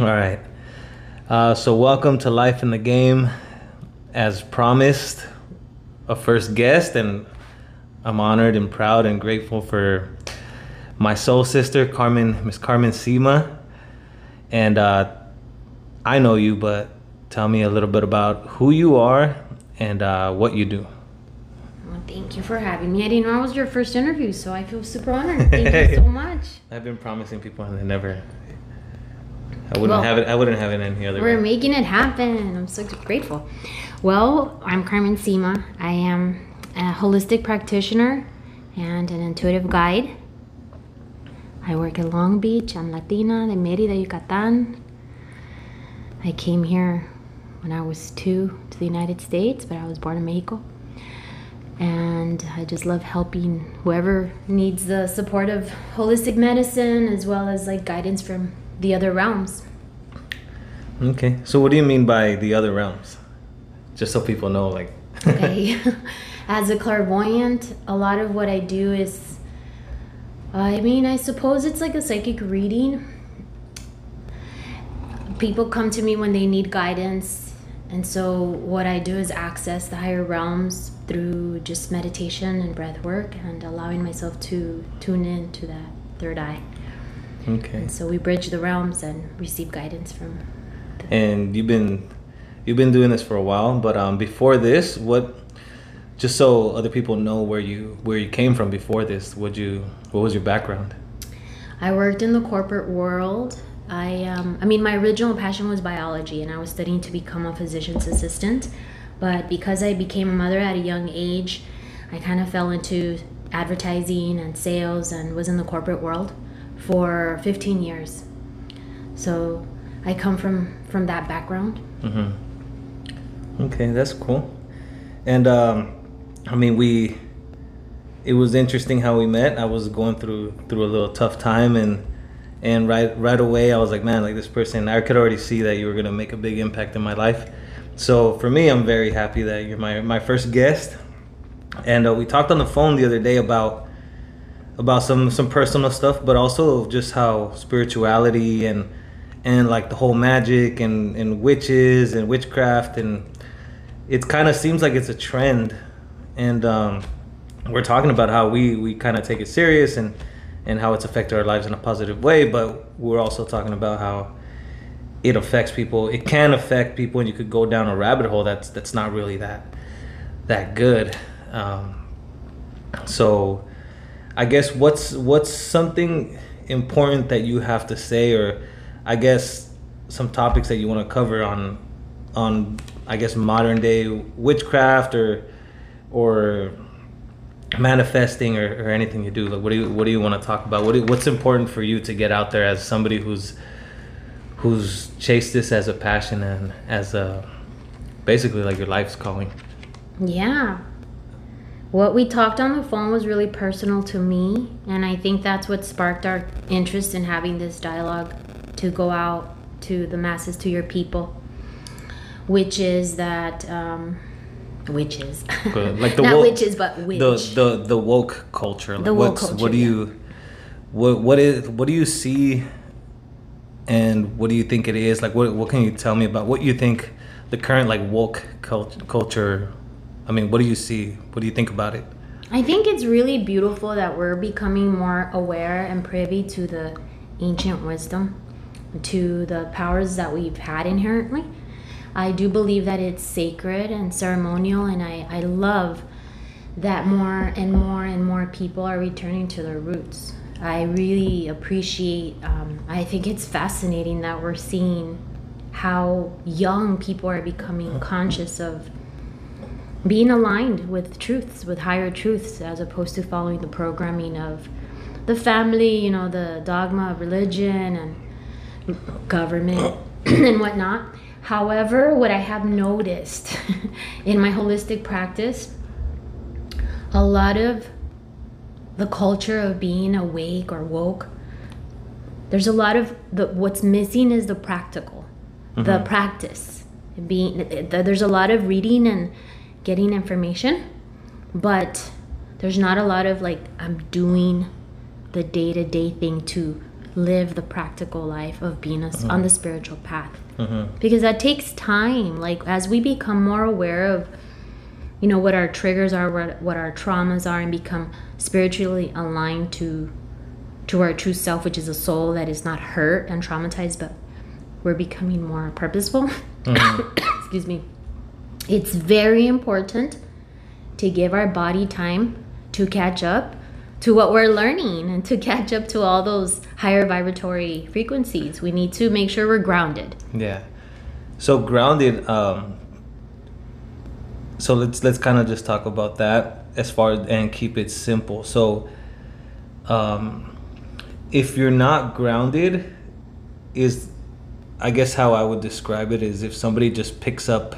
All right. Uh, so, welcome to Life in the Game. As promised, a first guest, and I'm honored and proud and grateful for my soul sister, Carmen, Miss Carmen Sima. And uh, I know you, but tell me a little bit about who you are and uh, what you do. Well, thank you for having me. I didn't know it was your first interview, so I feel super honored. Thank you so much. I've been promising people, and they never. I wouldn't Well, have it. I wouldn't have it any other We're way. making it happen. I'm so grateful. Well, I'm Carmen Sima. I am a holistic practitioner and an intuitive guide. I work in Long Beach. I'm Latina de Merida, Yucatan. I came here when I was two to the United States, but I was born in Mexico. And I just love helping whoever needs the support of holistic medicine as well as like guidance from the other realms. Okay. So, what do you mean by the other realms? Just so people know, like. okay as a clairvoyant a lot of what i do is i mean i suppose it's like a psychic reading people come to me when they need guidance and so what i do is access the higher realms through just meditation and breath work and allowing myself to tune in to that third eye okay. and so we bridge the realms and receive guidance from and you've been you've been doing this for a while but um before this what just so other people know where you where you came from before this would you what was your background I worked in the corporate world. I, um, I mean, my original passion was biology, and I was studying to become a physician's assistant. But because I became a mother at a young age, I kind of fell into advertising and sales and was in the corporate world for 15 years. So I come from from that background. mm-hmm. okay that's cool and um i mean we it was interesting how we met i was going through through a little tough time and and right right away i was like man like this person i could already see that you were to make a big impact in my life so for me i'm very happy that you're my my first guest and uh, we talked on the phone the other day about about some some personal stuff but also just how spirituality and and like the whole magic and and witches and witchcraft and it kind of seems like it's a trend. And um we're talking about how we we kind of take it serious and and how it's affected our lives in a positive way but we're also talking about how it affects people. It can affect people and you could go down a rabbit hole that's that's not really that that good. Um so i guess what's what's something important that you have to say or i guess some topics that you want to cover on on i guess modern day witchcraft or or manifesting or, or anything you do? Like what do you what do you want to talk about? What do, what's important for you to get out there as somebody who's who's chased this as a passion and as a basically like your life's calling? Yeah. What we talked on the phone was really personal to me, and I think that's what sparked our interest in having this dialogue to go out to the masses, to your people, which is that, um, witches. Like the Not woke- witches, but witch. the the the woke culture like The woke culture, what do yeah. you what what is what do you see and what do you think it is like what what can you tell me about what you think the current like woke cult- culture i mean what do you see what do you think about it I think it's really beautiful that we're becoming more aware and privy to the ancient wisdom, to the powers that we've had inherently. I do believe that it's sacred and ceremonial, and I, I love that more and more and more people are returning to their roots. I really appreciate, um, I think it's fascinating that we're seeing how young people are becoming conscious of being aligned with truths, with higher truths, as opposed to following the programming of the family, you know, the dogma of religion and government and whatnot. However, what I have noticed in my holistic practice, a lot of the culture of being awake or woke, there's a lot of the what's missing is the practical, the mm-hmm. practice. Being there's a lot of reading and getting information, but there's not a lot of like I'm doing the day to day thing to live the practical life of being a, Mm-hmm. on the spiritual path. Because that takes time. Like as we become more aware of you know what our triggers are what, what our traumas are and become spiritually aligned to to our true self which is a soul that is not hurt and traumatized but we're becoming more purposeful. Excuse me it's very important to give our body time to catch up to what we're learning and to catch up to all those higher vibratory frequencies we need to make sure we're grounded Yeah. So grounded. Um, so let's let's kind of just talk about that as far and keep it simple. So, um, if you're not grounded, is I guess how I would describe it is if somebody just picks up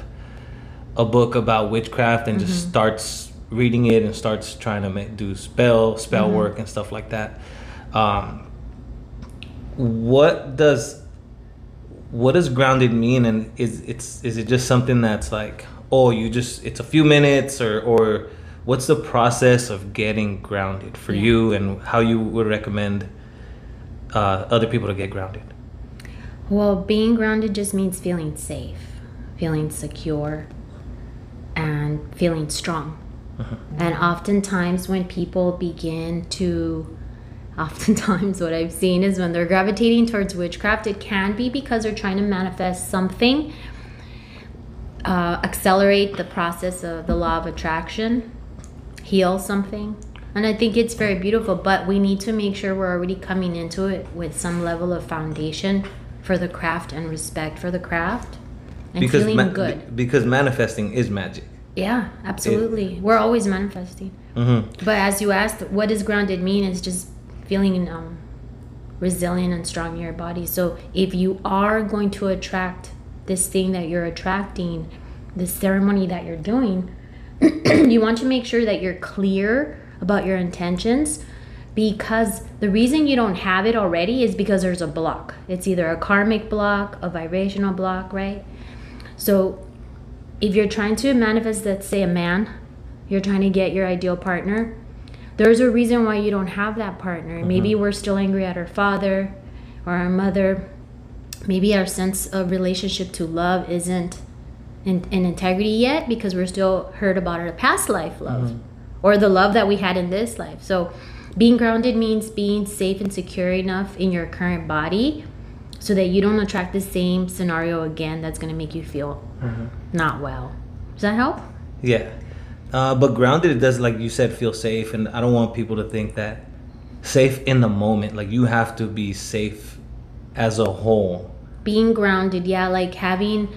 a book about witchcraft and just starts reading it and starts trying to make, do spell spell work and stuff like that. Um, what does what does grounded mean? And is it's is it just something that's like oh you just it's a few minutes or or what's the process of getting grounded for Yeah. you and how you would recommend uh, other people to get grounded? Well, being grounded just means feeling safe, feeling secure, and feeling strong. And oftentimes, when people begin to, oftentimes, what I've seen is when they're gravitating towards witchcraft, it can be because they're trying to manifest something, uh, accelerate the process of the law of attraction, heal something. And I think it's very beautiful, but we need to make sure we're already coming into it with some level of foundation for the craft and respect for the craft and feeling ma- good. be- because manifesting is magic Yeah, absolutely. We're always manifesting. hmm But as you asked, what does grounded mean? Is just feeling um, resilient and strong in your body. So if you are going to attract this thing that you're attracting, this ceremony that you're doing, you want to make sure that you're clear about your intentions because the reason you don't have it already is because there's a block. It's either a karmic block, a vibrational block, right? So if you're trying to manifest, let's say, a man, you're trying to get your ideal partner, there's a reason why you don't have that partner. Mm-hmm. Maybe we're still angry at our father or our mother. Maybe our sense of relationship to love isn't in, in integrity yet because we're still hurt about our past life love mm-hmm. or the love that we had in this life. So, being grounded means being safe and secure enough in your current body so that you don't attract the same scenario again that's going to make you feel not well. Does that help? Yeah. Uh, but grounded, it does, like you said, feel safe. And I don't want people to think that safe in the moment. Like you have to be safe as a whole. Being grounded, yeah, like having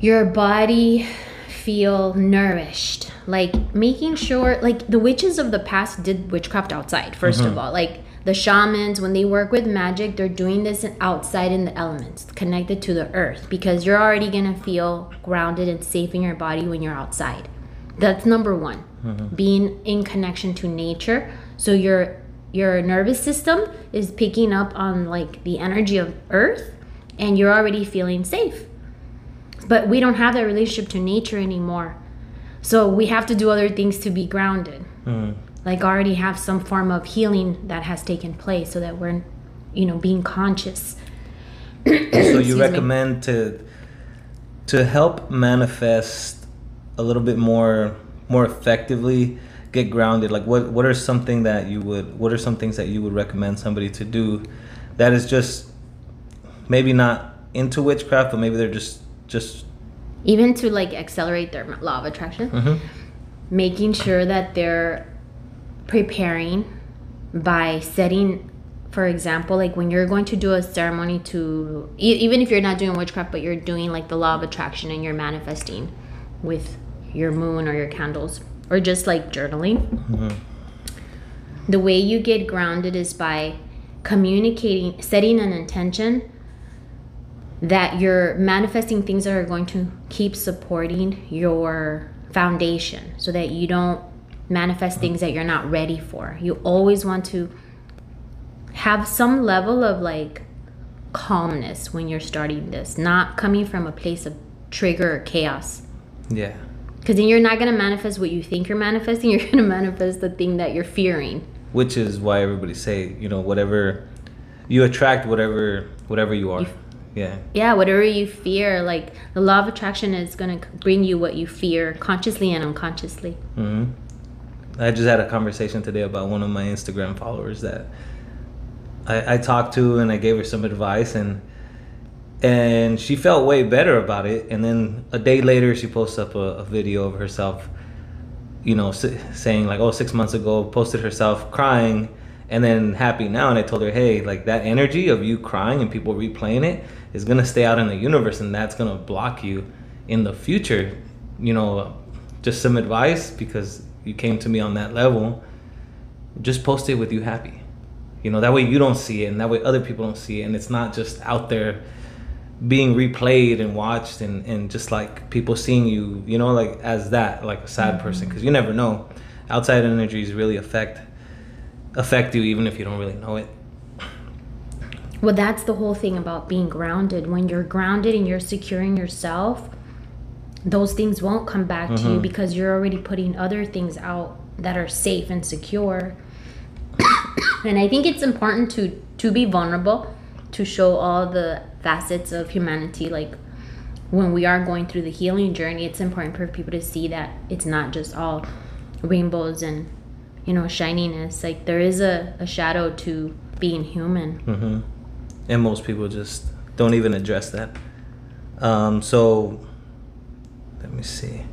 your body feel nourished. Like making sure, like the witches of the past did witchcraft outside, 1st of all. Like the shamans, when they work with magic, they're doing this outside in the elements, connected to the earth, because you're already gonna feel grounded and safe in your body when you're outside. That's number one. Being in connection to nature. So your your nervous system is picking up on like the energy of earth and you're already feeling safe. But we don't have that relationship to nature anymore. So we have to do other things to be grounded. Mm. Like already have some form of healing that has taken place so that we're you know being conscious. so you me. recommend to to help manifest a little bit more more effectively get grounded like what what are something that you would what are some things that you would recommend somebody to do that is just maybe not into witchcraft but maybe they're just just even to like accelerate their law of attraction mhm. making sure that they're preparing by setting for example like when you're going to do a ceremony to e- even if you're not doing witchcraft but you're doing like the law of attraction and you're manifesting with your moon or your candles or just like journaling Mhm. the way you get grounded is by communicating setting an intention that you're manifesting things that are going to keep supporting your foundation so that you don't manifest things that you're not ready for. You always want to have some level of like calmness when you're starting this not coming from a place of trigger or chaos. Yeah. Because then you're not going to manifest what you think you're manifesting you're going to manifest the thing that you're fearing. Which is why everybody say you know whatever you attract whatever whatever you are. You- yeah. yeah whatever you fear like the law of attraction is going to bring you what you fear consciously and unconsciously. Hmm I just had a conversation today about one of my Instagram followers that I, I talked to, and I gave her some advice, and and she felt way better about it. And then a day later, she posts up a, a video of herself, you know, saying like, "Oh, six months ago, posted herself crying." And then happy now, and I told her, hey, like that energy of you crying and people replaying it is gonna stay out in the universe, and that's gonna block you in the future. You know, just some advice because you came to me on that level. Just post it with you happy. You know, that way you don't see it, and that way other people don't see it, and it's not just out there being replayed and watched, and, and just like people seeing you, you know, like as that, like a sad mm-hmm. person, because you never know. Outside energies really affect affect you, even if you don't really know it. well that's the whole thing about being grounded when you're grounded and you're securing yourself those things won't come back to you because you're already putting other things out that are safe and secure. And i think it's important to to be vulnerable to show all the facets of humanity. Like when we are going through the healing journey it's important for people to see that it's not just all rainbows and you know shininess. Like there is a, a shadow to being human. Hmm And most people just don't even address that. Um, so let me see.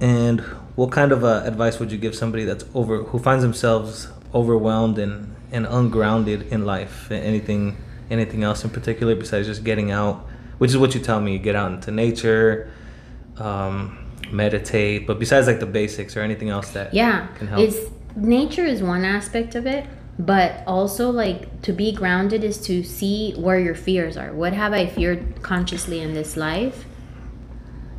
And what kind of uh, advice would you give somebody that's over who finds themselves overwhelmed and, and ungrounded in life? Anything anything else in particular besides just getting out? Which is what you tell me. Get out into nature, um, meditate. But besides like the basics or anything else that yeah can help. it's nature is one aspect of it but also like to be grounded is to see where your fears are. What have i feared consciously in this life?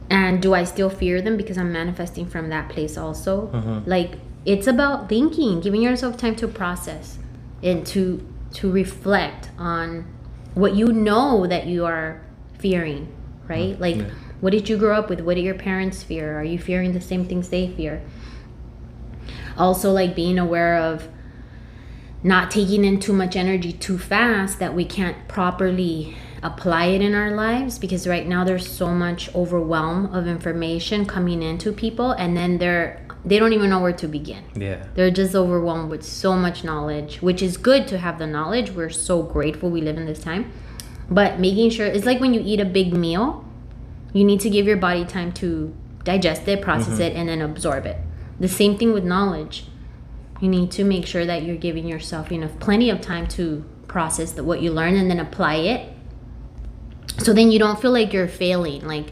And do i still fear them? Because i'm manifesting from that place also. Mm-hmm. like it's about thinking giving yourself time to process and to to reflect on what you know that you are fearing right? Like Yeah. what did you grow up with? What do your parents fear? Are you fearing the same things they fear? Also like being aware of not taking in too much energy too fast that we can't properly apply it in our lives because right now there's so much overwhelm of information coming into people and then they're they don't even know where to begin. Yeah. they're just overwhelmed with so much knowledge which is good to have the knowledge. We're so grateful we live in this time. But making sure it's like when you eat a big meal you need to give your body time to digest it process mm-hmm. it and then absorb it. The same thing with knowledge you need to make sure that you're giving yourself enough plenty of time to process the, what you learn and then apply it. So then you don't feel like you're failing like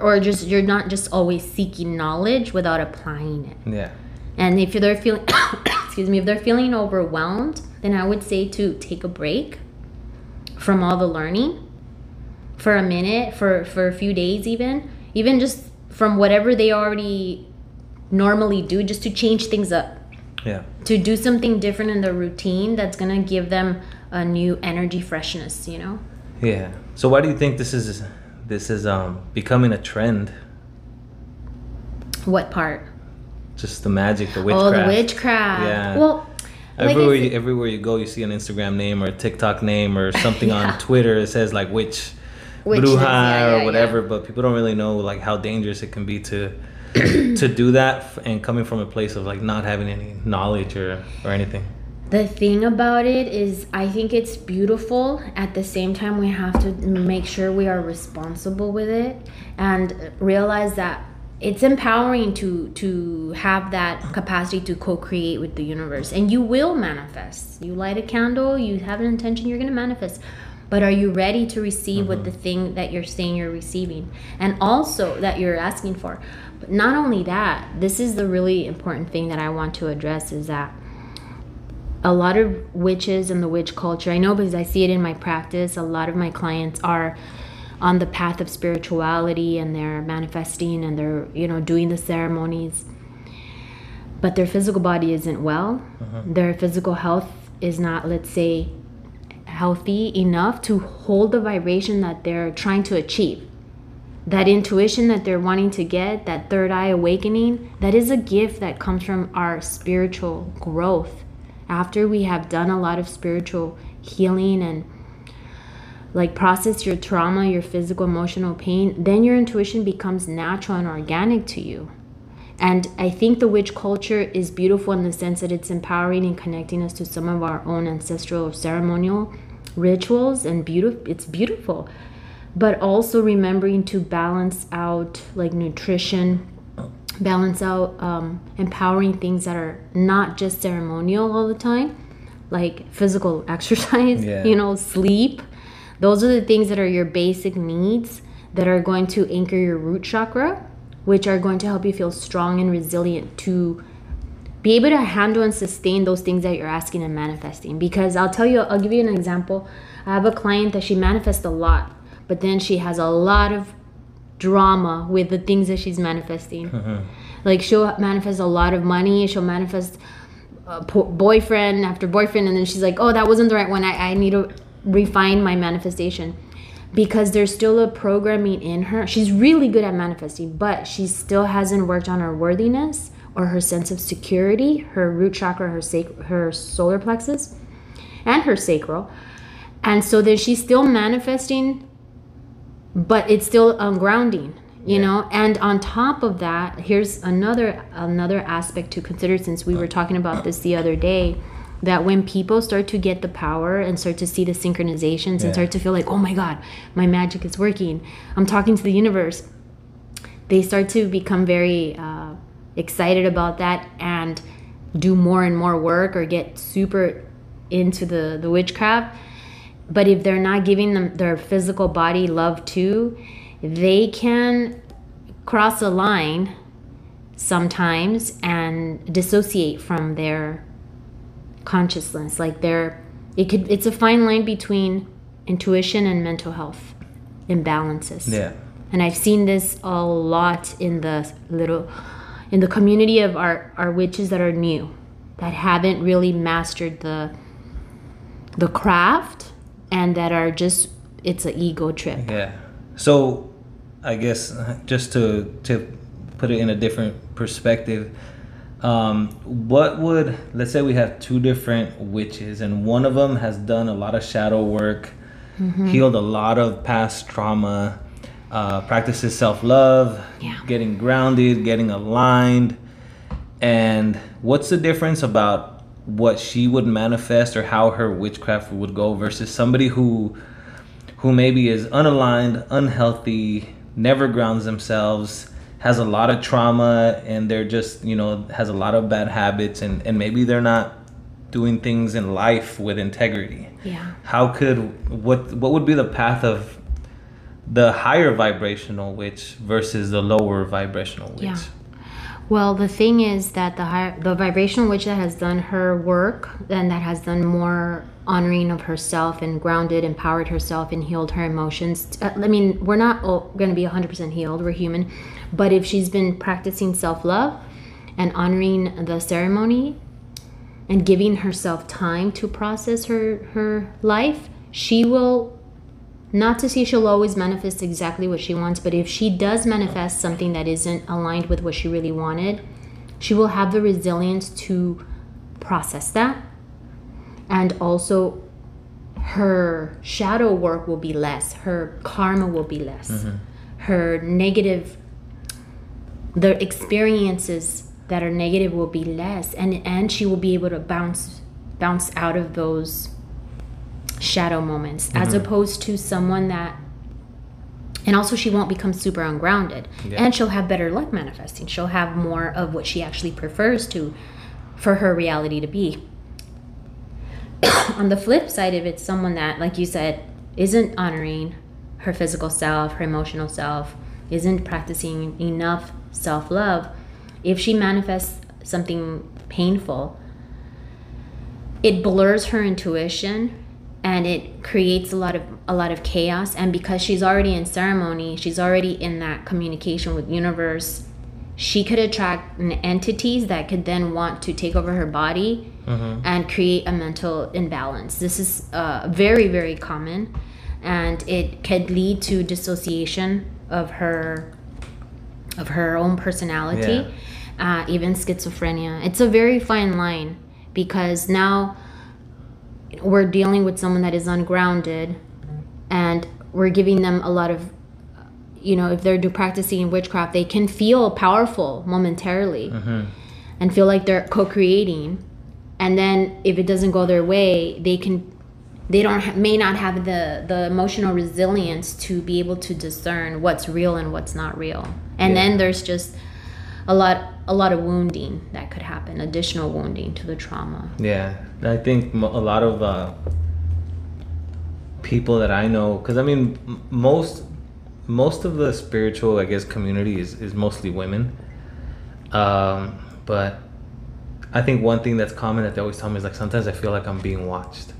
or just you're not just always seeking knowledge without applying it. Yeah. and if they're feeling, excuse me, if they're feeling overwhelmed, then I would say to take a break from all the learning for a minute, for for a few days, even even just from whatever they already normally do, just to change things up, Yeah. to do something different in their routine that's gonna give them a new energy freshness. You know. Yeah. So why do you think this is this is um becoming a trend? What part? Just the magic, the witchcraft. Oh, the witchcraft. Yeah. Well. like Everywhere you, everywhere you go, you see an Instagram name or a TikTok name or something Yeah. on Twitter. It says like witch, Witchness, bruja yeah, or whatever, yeah. but people don't really know like how dangerous it can be to to do that and coming from a place of like not having any knowledge or or anything. The thing about it is, I think it's beautiful. At the same time, we have to make sure we are responsible with it and realize that it's empowering to to have that capacity to co-create with the universe. And you will manifest. You light a candle you have an intention you're going to manifest. But are you ready to receive what mm-hmm. the thing that you're saying you're receiving? And also that you're asking for but not only that this is the really important thing that i want to address is that a lot of witches and the witch culture i know because i see it in my practice a lot of my clients are on the path of spirituality and they're manifesting and they're you know doing the ceremonies. But their physical body isn't well. Uh-huh. Their physical health is not let's say healthy enough to hold the vibration that they're trying to achieve that intuition that they're wanting to get that third eye awakening that is a gift that comes from our spiritual growth after we have done a lot of spiritual healing and like process your trauma, your physical, emotional pain, then your intuition becomes natural and organic to you. And I think the witch culture is beautiful in the sense that it's empowering and connecting us to some of our own ancestral ceremonial rituals and beautiful it's beautiful. But also remembering to balance out like nutrition, balance out um, empowering things that are not just ceremonial all the time, like physical exercise, Yeah. you know, sleep. Those are the things that are your basic needs that are going to anchor your root chakra, which are going to help you feel strong and resilient to be able to handle and sustain those things that you're asking and manifesting. Because I'll tell you, I'll give you an example. I have a client that she manifests a lot, but then she has a lot of drama with the things that she's manifesting. Like she'll manifest a lot of money, she'll manifest a po- boyfriend after boyfriend, and then she's like, oh, that wasn't the right one. I, I need to refine my manifestation. Because there's still a programming in her. She's really good at manifesting, but she still hasn't worked on her worthiness or her sense of security, her root chakra, her sac- her solar plexus, and her sacral. And so then she's still manifesting but it's still ungrounding you Yeah. know and on top of that here's another another aspect to consider since we were talking about this the other day that when people start to get the power and start to see the synchronizations Yeah. and start to feel like oh my god my magic is working i'm talking to the universe they start to become very uh, excited about that and do more and more work or get super into the the witchcraft but if they're not giving them their physical body love too they can cross a line sometimes and dissociate from their consciousness. Like they're it could it's a fine line between intuition and mental health imbalances. Yeah. and I've seen this a lot in the little in the community of our our witches that are new that haven't really mastered the the craft and that are just it's an ego trip. Yeah. So, I guess just to to put it in a different perspective, um, what would let's say we have two different witches, and one of them has done a lot of shadow work, healed a lot of past trauma, uh, practices self love, Yeah. getting grounded, getting aligned, and what's the difference about what she would manifest or how her witchcraft would go versus somebody who who maybe is unaligned, unhealthy, never grounds themselves, has a lot of trauma, and they're just, you know, has a lot of bad habits, and, and maybe they're not doing things in life with integrity. Yeah. How could, what, what would be the path of the higher vibrational witch versus the lower vibrational witch? Yeah. Well, the thing is that the higher, the vibrational witch that has done her work and that has done more honoring of herself and grounded, empowered herself, and healed her emotions. uh, I mean, we're not going to be 100% healed, we're human. But if she's been practicing self love and honoring the ceremony and giving herself time to process her, her life, she will not to say she'll always manifest exactly what she wants, but if she does manifest something that isn't aligned with what she really wanted, she will have the resilience to process that. And also, her shadow work will be less, her karma will be less, mm-hmm. her negative, the experiences that are negative will be less, and, and she will be able to bounce bounce out of those shadow moments as mm-hmm. opposed to someone that and also she won't become super ungrounded. Yeah. and she'll have better luck manifesting. She'll have more of what she actually prefers to for her reality to be. On the flip side if it's someone that like you said isn't honoring her physical self her emotional self isn't practicing enough self-love if she manifests something painful it blurs her intuition and it creates a lot of a lot of chaos. And because she's already in ceremony she's already in that communication with universe she could attract entities that could then want to take over her body and create a mental imbalance. This is uh, very very common and it could lead to dissociation of her of her own personality uh, even schizophrenia. It's a very fine line because now we're dealing with someone that is ungrounded and we're giving them a lot of you know if they're do practicing witchcraft they can feel powerful momentarily mm-hmm. and feel like they're co-creating. And then if it doesn't go their way they can they don't ha- may not have the the emotional resilience to be able to discern what's real and what's not real. And Yeah. then there's just a lot a lot of wounding that could happen additional wounding to the trauma. Yeah, I think a lot of uh, people that I know, because I mean, most most of the spiritual, I guess, community is, is mostly women. Um, but I think one thing that's common that they always tell me is like sometimes I feel like I'm being watched,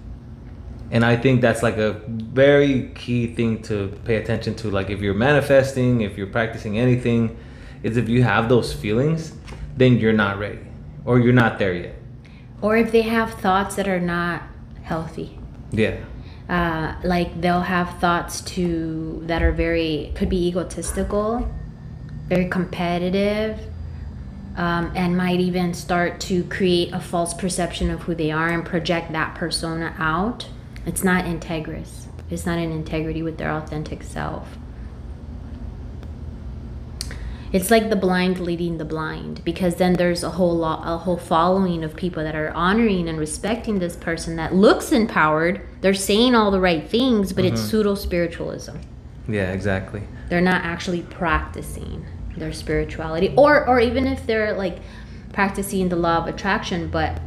and I think that's like a very key thing to pay attention to. Like if you're manifesting, if you're practicing anything, is if you have those feelings, then you're not ready or you're not there yet. Or if they have thoughts that are not healthy. Yeah. uh, like they'll have thoughts to that are very could be egotistical very competitive um, and might even start to create a false perception of who they are and project that persona out. It's not integrous. It's not in integrity with their authentic self it's like the blind leading the blind because then there's a whole lot a whole following of people that are honoring and respecting this person that looks empowered. They're saying all the right things but it's mm-hmm. pseudo spiritualism. Yeah, exactly. they're not actually practicing their spirituality or or even if they're like practicing the law of attraction but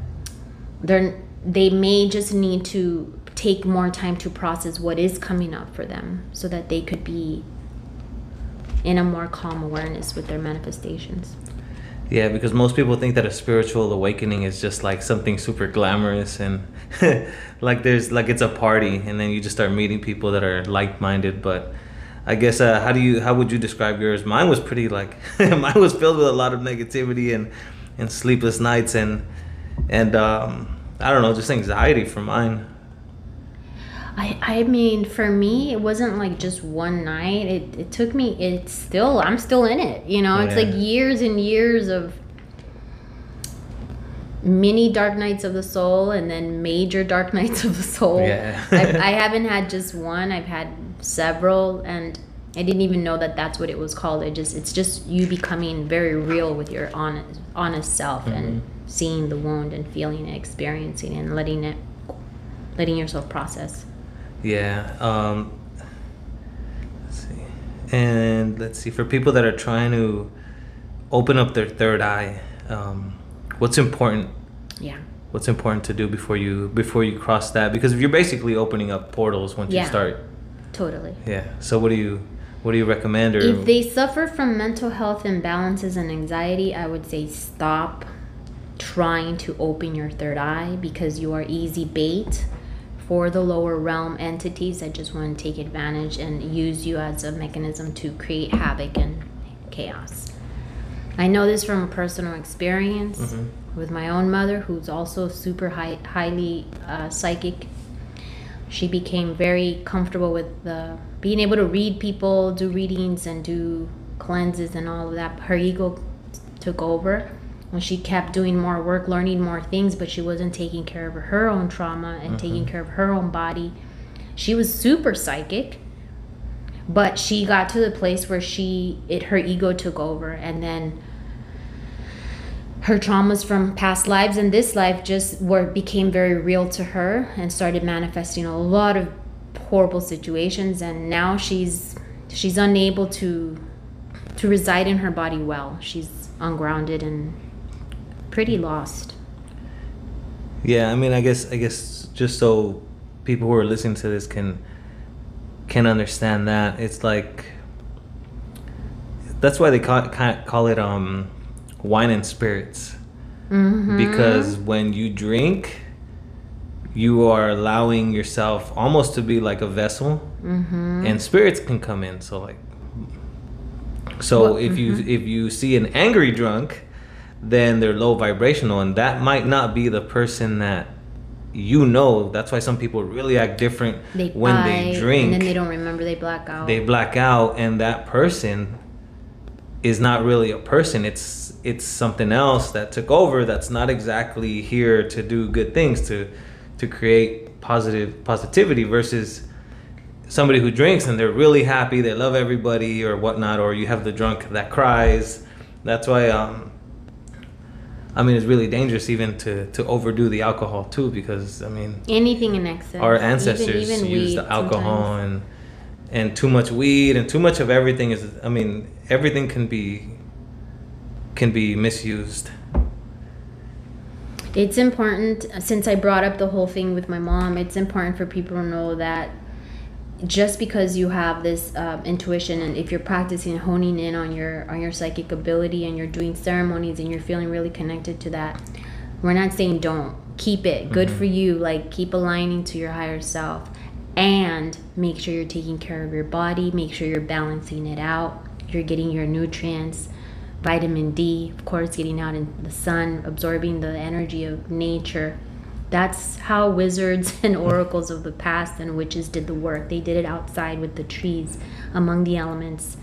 they're they may just need to take more time to process what is coming up for them so that they could be in a more calm awareness with their manifestations Yeah, because most people think that a spiritual awakening is just like something super glamorous and like there's like it's a party and then you just start meeting people that are like-minded, but I guess uh, how do you how would you describe yours? Mine was pretty like mine was filled with a lot of negativity and and sleepless nights and and um I don't know, just anxiety for mine. I, I mean, for me, it wasn't like just one night. It, it took me, it's still, I'm still in it. You know, it's Yeah. like years and years of mini dark nights of the soul and then major dark nights of the soul. Yeah. I've, I haven't had just one, I've had several. And I didn't even know that that's what it was called. It just, it's just you becoming very real with your honest, honest self and mm-hmm. seeing the wound and feeling it, experiencing it, and letting it, letting yourself process. Yeah. Um, let's see. And let's see. For people that are trying to open up their third eye, um, what's important? Yeah. What's important to do before you before you cross that? Because if you're basically opening up portals once Yeah. you start. Totally. Yeah. So what do you what do you recommend? Or If they suffer from mental health imbalances and anxiety, I would say stop trying to open your third eye because you are easy bait for the lower realm entities that just want to take advantage and use you as a mechanism to create havoc and chaos. I know this from a personal experience Mhm. with my own mother, who's also super high, highly uh, psychic. She became very comfortable with the being able to read people, do readings, and do cleanses and all of that. Her ego took over when she kept doing more work, learning more things, but she wasn't taking care of her own trauma and mm-hmm. taking care of her own body. She was super psychic, but she got to the place where she it her ego took over, and then her traumas from past lives and this life just were became very real to her and started manifesting a lot of horrible situations and now she's she's unable to to reside in her body well she's ungrounded and pretty lost Yeah, I mean, I guess, I guess, just so people who are listening to this can can understand that it's like that's why they call it, call it um, wine and spirits mm-hmm. because when you drink, you are allowing yourself almost to be like a vessel, mm-hmm. and spirits can come in. So like, so Well, if you if you see an angry drunk, then they're low vibrational, and that might not be the person that you know. That's why some people really act different they when they drink. and then they don't remember they black out they black out, and that person is not really a person. It's it's something else that took over that's not exactly here to do good things to to create positive positivity versus somebody who drinks and they're really happy, they love everybody or whatnot, or you have the drunk that cries. That's why um, I mean, it's really dangerous even to, to overdo the alcohol too, because I mean, anything in excess. Our ancestors even, even used the alcohol sometimes. and and too much weed and too much of everything is. I mean, everything can be can be misused. It's important since I brought up the whole thing with my mom. It's important for people to know that just because you have this uh, intuition and if you're practicing honing in on your on your psychic ability and you're doing ceremonies and you're feeling really connected to that we're not saying don't. Keep it. Good mm-hmm. for you. Like keep aligning to your higher self and make sure you're taking care of your body. Make sure you're balancing it out. You're getting your nutrients vitamin d of course getting out in the sun absorbing the energy of nature that's how wizards and oracles of the past and witches did the work. They did it outside with the trees, among the elements,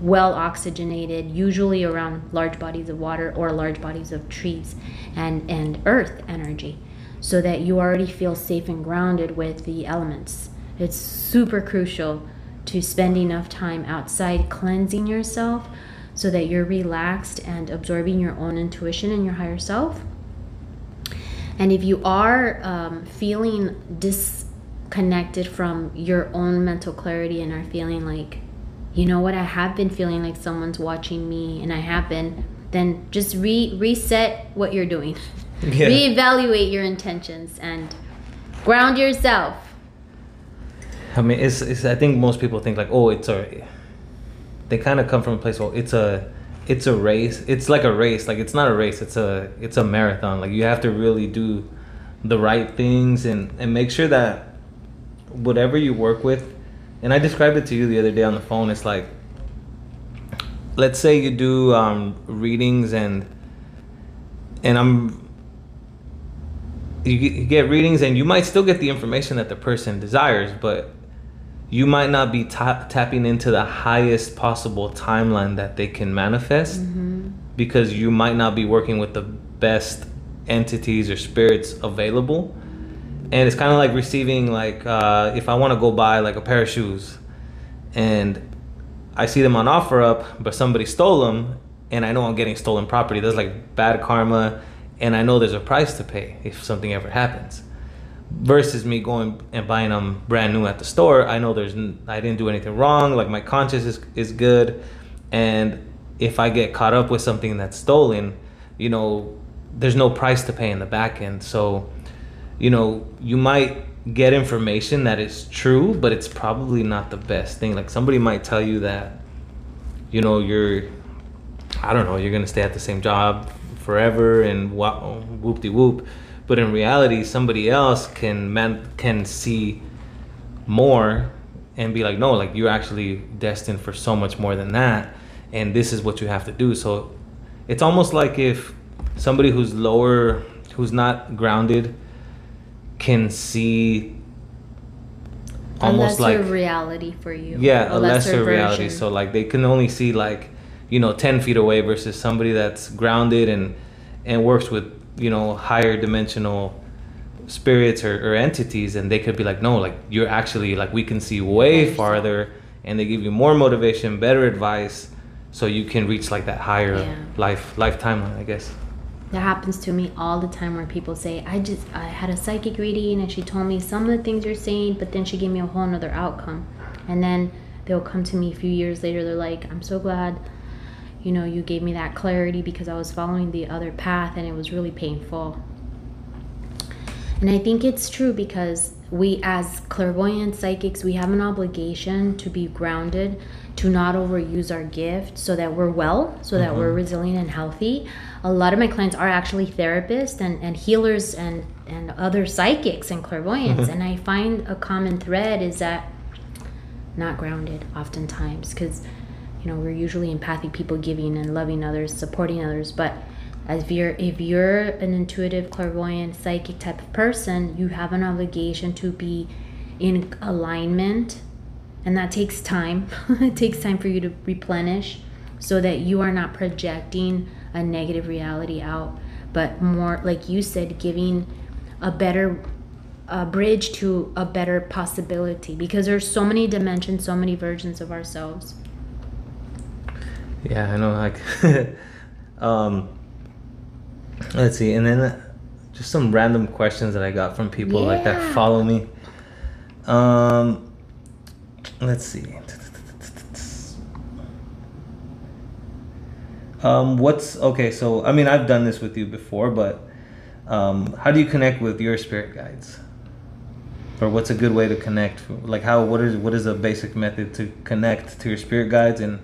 well oxygenated, usually around large bodies of water or large bodies of trees and, and earth energy, so that you already feel safe and grounded with the elements. It's super crucial to spend enough time outside cleansing yourself so that you're relaxed and absorbing your own intuition and your higher self and if you are um, feeling disconnected from your own mental clarity and are feeling like, you know what, I have been feeling like someone's watching me and I have been, then just re- reset what you're doing. Yeah. Reevaluate your intentions and ground yourself. I mean, it's, it's, I think most people think like, oh, it's a, they kind of come from a place, well, it's a, it's a race. It's like a race. Like it's not a race. It's a it's a marathon. Like you have to really do the right things and and make sure that whatever you work with. And I described it to you the other day on the phone. It's like let's say you do um, readings and and I'm you get readings and you might still get the information that the person desires, but you might not be ta- tapping into the highest possible timeline that they can manifest mm-hmm. because you might not be working with the best entities or spirits available and it's kind of like receiving like uh, if i want to go buy like a pair of shoes and i see them on OfferUp but somebody stole them and i know i'm getting stolen property there's like bad karma and i know there's a price to pay if something ever happens versus me going and buying them brand new at the store i know there's i didn't do anything wrong like my conscience is, is good. And if i get caught up with something that's stolen you know there's no price to pay in the back end. So you know you might get information that is true but it's probably not the best thing. Like somebody might tell you that you know you're i don't know you're gonna stay at the same job forever and whoop de whoop but in reality somebody else can man can see more and be like no like you're actually destined for so much more than that and this is what you have to do. So it's almost like if somebody who's lower who's not grounded can see almost a lesser like reality for you. Yeah a, a lesser, lesser reality. so like they can only see like you know 10 feet away versus somebody that's grounded and and works with you know higher dimensional spirits or, or, entities and they could be like no like you're actually like we can see way farther and they give you more motivation better advice so you can reach like that higher yeah. life life timeline i guess. That happens to me all the time where people say i just i had a psychic reading and she told me some of the things you're saying but then she gave me a whole nother outcome. And then they'll come to me a few years later they're like i'm so glad you know, you gave me that clarity because I was following the other path and it was really painful. And I think it's true because we, as clairvoyant psychics, we have an obligation to be grounded, to not overuse our gift so that we're well, so that mm-hmm. we're resilient and healthy. A lot of my clients are actually therapists and, and healers and, and other psychics and clairvoyants. Mm-hmm. And I find a common thread is that not grounded oftentimes because you know we're usually empathic people giving and loving others supporting others. But if you're if you're an intuitive clairvoyant psychic type of person you have an obligation to be in alignment. And that takes time. It takes time for you to replenish so that you are not projecting a negative reality out, but more, like you said, giving a better a bridge to a better possibility. Because there's so many dimensions, so many versions of ourselves. Yeah, I know. Like, um, let's see, and then uh, just some random questions that I got from people like that follow me. Um, let's see. Um, what's okay? So, I mean, I've done this with you before, but um, how do you connect with your spirit guides? Or what's a good way to connect? Like, how? What is what is a basic method to connect to your spirit guides and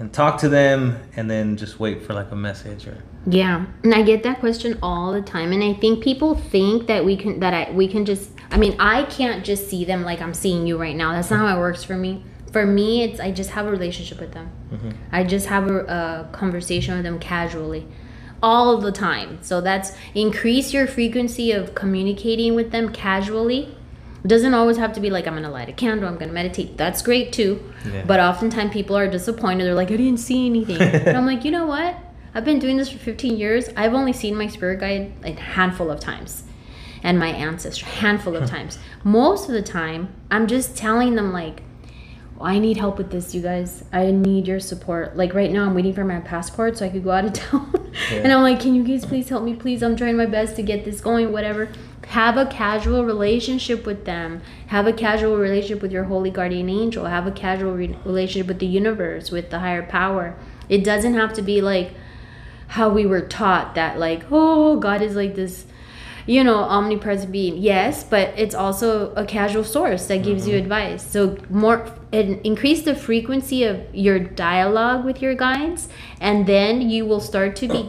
and talk to them, and then just wait for like a message or Yeah, and I get that question all the time, and I think people think that we can that I we can just. I mean, I can't just see them like I'm seeing you right now. That's not how it works for me. For me, it's I just have a relationship with them. Mm-hmm. I just have a, a conversation with them casually, all the time. So that's increase your frequency of communicating with them casually. It doesn't always have to be like I'm gonna light a candle, I'm gonna meditate. That's great too. Yeah. But oftentimes people are disappointed. They're like, I didn't see anything. and I'm like, you know what? I've been doing this for 15 years. I've only seen my spirit guide a handful of times, and my ancestor a handful of times. Most of the time, I'm just telling them like, I need help with this, you guys. I need your support. Like right now, I'm waiting for my passport so I could go out of town. and I'm like, can you guys please help me? Please, I'm trying my best to get this going, whatever. Have a casual relationship with them. Have a casual relationship with your holy guardian angel. Have a casual re- relationship with the universe, with the higher power. It doesn't have to be like how we were taught that, like, oh, God is like this you know, omnipresent being. Yes, but it's also a casual source that gives you mm-hmm. advice. So more and increase the frequency of your dialogue with your guides, and then you will start to be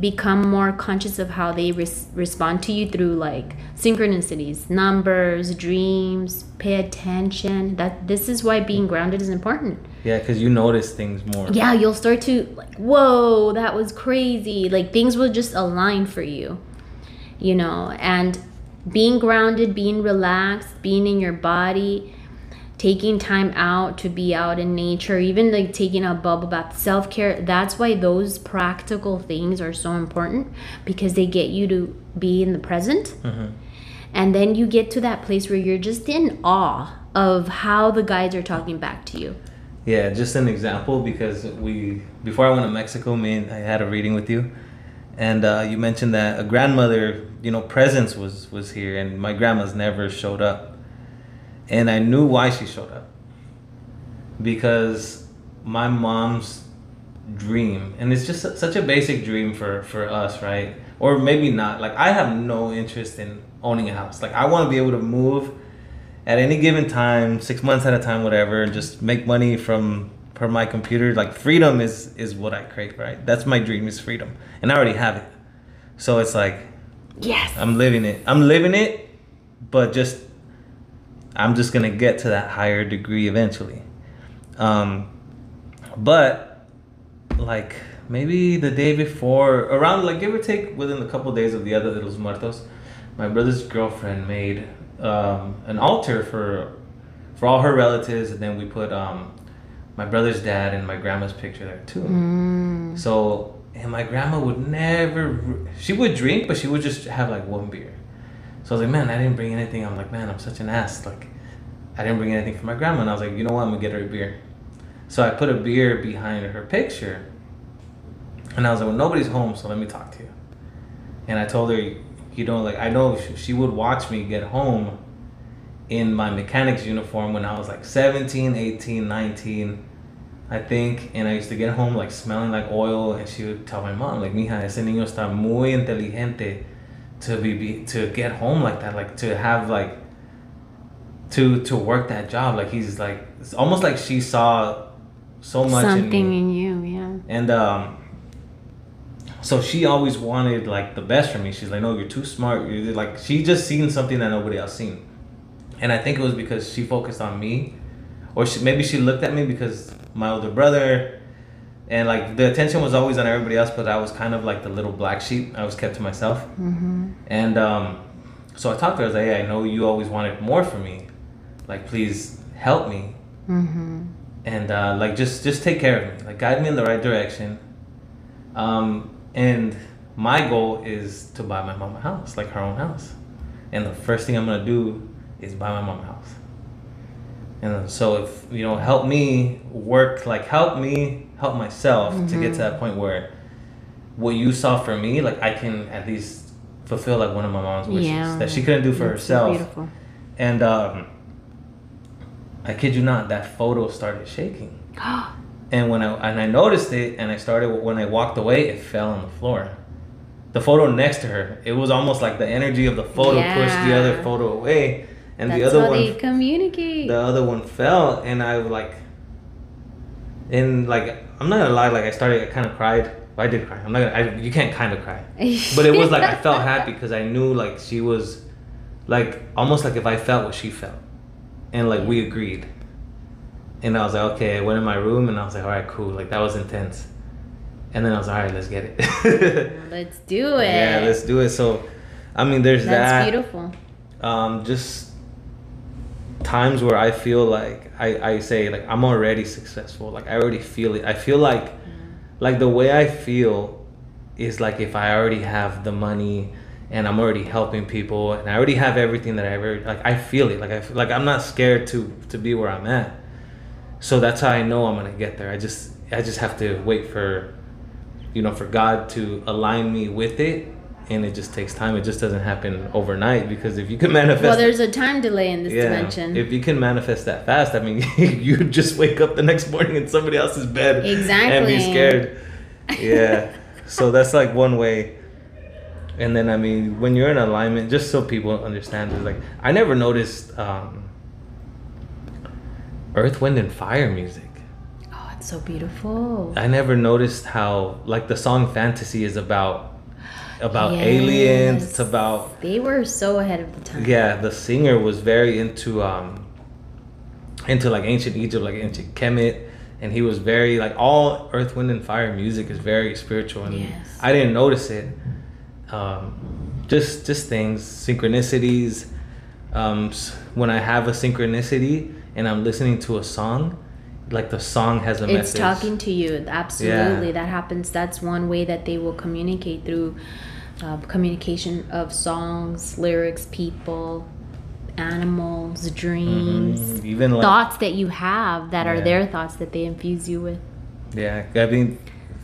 become more conscious of how they res- respond to you through like synchronicities, numbers, dreams. Pay attention. That this is why being grounded is important yeah, because you notice things more. yeah you'll start to like whoa that was crazy like things will just align for you you know and being grounded being relaxed being in your body taking time out to be out in nature even like taking a bubble bath self-care that's why those practical things are so important because they get you to be in the present. And then you get to that place where you're just in awe of how the guides are talking back to you. Yeah, just an example because we before I went to Mexico, me and I had a reading with you, and uh, you mentioned that a grandmother, you know, presence was was here, and my grandma's never showed up, and I knew why she showed up, because my mom's dream, and it's just such a basic dream for for us, right? Or maybe not. Like I have no interest in owning a house. Like I want to be able to move at any given time, six months at a time, whatever, and just make money from from my computer. Like freedom is is what I crave, right? That's my dream is freedom, and I already have it. So it's like yes I'm living it. I'm living it, but just I'm just gonna get to that higher degree eventually. Um, but like maybe the day before, around like give or take within a couple days of the Día de los muertos, my brother's girlfriend made um, an altar for for all her relatives, and then we put um, my brother's dad and my grandma's picture there too. Mm. So, and my grandma would never, she would drink, but she would just have like one beer. So I was like, man, I didn't bring anything. I'm like, man, I'm such an ass. Like, I didn't bring anything for my grandma. And I was like, you know what? I'm gonna get her a beer. So I put a beer behind her picture. And I was like, well, nobody's home, so let me talk to you. And I told her, you know, like, I know she, would watch me get home in my mechanic's uniform when I was like 17, 18, 19. I think, and I used to get home like smelling like oil, and she would tell my mom, like, "Mija, ese niño está muy inteligente to be, be to get home like that, like to have like to to work that job. Like he's like it's almost like she saw so much something in me, in you yeah and um, so she always wanted like the best for me. She's like, "No, you're too smart." You're like she just seen something that nobody else seen, and I think it was because she focused on me, or she, maybe she looked at me because my older brother, and like the attention was always on everybody else, but I was kind of like the little black sheep. I was kept to myself, mm-hmm. and um, so I talked to her. I was like, "Hey, I know you always wanted more for me. Like, please help me." Mm-hmm. and uh, like just just take care of me, like guide me in the right direction. Um, and my goal is to buy my mom a house, like her own house. And the first thing I'm gonna do is buy my mom a house. And so if you know, help me work, like help me help myself mm-hmm. to get to that point where what you saw for me, like I can at least fulfill like one of my mom's wishes yeah. that she couldn't do for That's herself. So and um, I kid you not, that photo started shaking. and when I and I noticed it, and I started when I walked away, it fell on the floor. The photo next to her, it was almost like the energy of the photo yeah. pushed the other photo away, and That's the other one they communicate. The other one fell, and I was like, and like I'm not gonna lie, like I started, I kind of cried. I did cry. I'm not gonna. I, you can't kind of cry, but it was like I felt happy because I knew like she was, like almost like if I felt what she felt, and like we agreed. And I was like, okay. I went in my room and I was like, all right, cool. Like that was intense. And then I was like, all right, let's get it. let's do it. Yeah, let's do it. So, I mean, there's That's that. That's beautiful. Um, just times where I feel like I, I say like I'm already successful. Like I already feel it. I feel like mm. like the way I feel is like if I already have the money and I'm already helping people and I already have everything that I ever like I feel it. Like I feel, like I'm not scared to to be where I'm at. So that's how I know I'm gonna get there. I just I just have to wait for you know for God to align me with it and it just takes time. It just doesn't happen overnight because if you can manifest, well, there's a time delay in this yeah, dimension. If you can manifest that fast, I mean, you just wake up the next morning in somebody else's bed exactly and be scared. Yeah, so that's like one way. And then I mean, when you're in alignment, just so people understand, is like I never noticed um, Earth, Wind, and Fire music. Oh, it's so beautiful. I never noticed how like the song "Fantasy" is about about yes. aliens. It's about they were so ahead of the time. Yeah, the singer was very into um into like ancient Egypt, like ancient Kemet, and he was very like all Earth, Wind, and Fire music is very spiritual, and yes. I didn't notice it. Um, just just things, synchronicities. Um, when I have a synchronicity and I'm listening to a song, like the song has a it's message. It's talking to you. Absolutely, yeah. that happens. That's one way that they will communicate through uh, communication of songs, lyrics, people, animals, dreams, mm-hmm. even like, thoughts that you have that yeah. are their thoughts that they infuse you with. Yeah, I mean,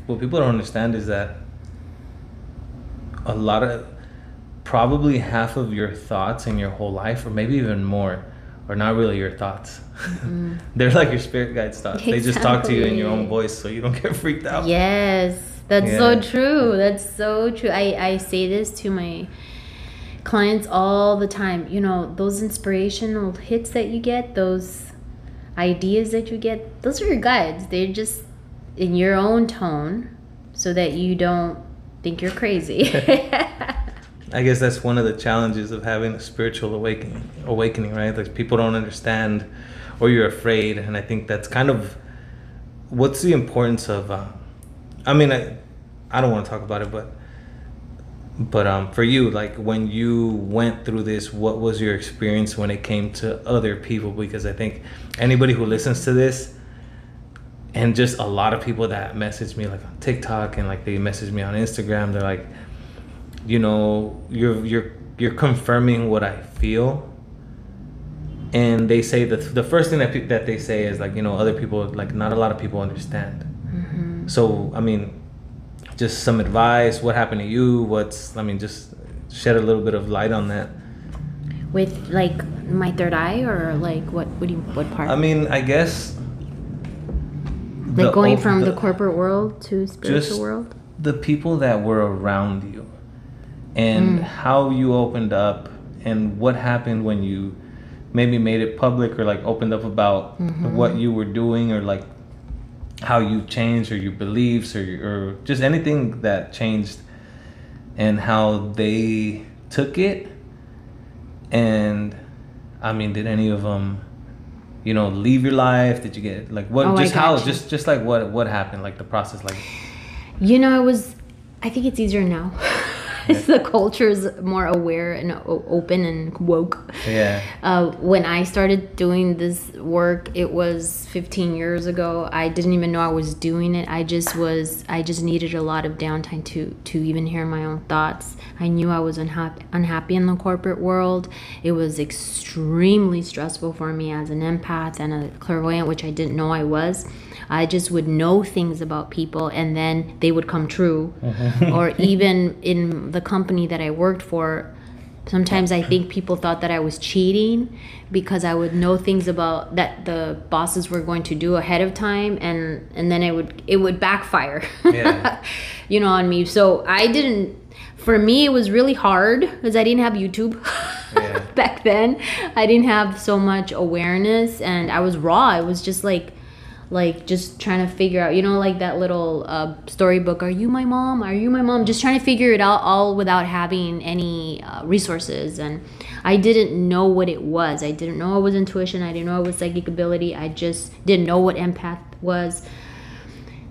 what people don't understand is that a lot of probably half of your thoughts in your whole life, or maybe even more, are not really your thoughts. Mm-hmm. They're like your spirit guide's thoughts. Exactly. They just talk to you in your own voice, so you don't get freaked out. Yes that's yeah. so true. That's so true. I, I say this to my clients all the time. You know, those inspirational hits that you get, those ideas that you get, those are your guides. They're just in your own tone so that you don't think you're crazy. I guess that's one of the challenges of having a spiritual awakening, awakening, right? Like people don't understand or you're afraid. And I think that's kind of what's the importance of, uh, I mean, I, I don't want to talk about it, but but um, for you, like when you went through this, what was your experience when it came to other people? Because I think anybody who listens to this, and just a lot of people that message me like on TikTok and like they message me on Instagram, they're like, you know, you're you're you're confirming what I feel. And they say that the first thing that pe- that they say is like, you know, other people like not a lot of people understand. Mm-hmm. So I mean, just some advice what happened to you what's i mean just shed a little bit of light on that with like my third eye or like what what do you what part i mean i guess like going from the, the, corporate world to spiritual world the people that were around you and mm. how you opened up and what happened when you maybe made it public or like opened up about mm-hmm. what you were doing or like how you changed or your beliefs or, or just anything that changed and how they took it and i mean did any of them you know leave your life did you get like what oh, just how you. just just like what what happened like the process like you know it was i think it's easier now the culture is more aware and o- open and woke. Yeah. Uh, when I started doing this work, it was 15 years ago. I didn't even know I was doing it. I just was. I just needed a lot of downtime to to even hear my own thoughts. I knew I was unhappy unhappy in the corporate world. It was extremely stressful for me as an empath and a clairvoyant, which I didn't know I was. I just would know things about people and then they would come true. or even in the company that I worked for, sometimes I think people thought that I was cheating because I would know things about that the bosses were going to do ahead of time and and then it would it would backfire. Yeah. you know on me. So I didn't for me it was really hard because I didn't have YouTube. Yeah. back then i didn't have so much awareness and i was raw it was just like like just trying to figure out you know like that little uh, storybook are you my mom? Are you my mom? Just trying to figure it out all without having any uh, resources. And i didn't know what it was. I didn't know it was intuition. I didn't know it was psychic ability. I just didn't know what empath was.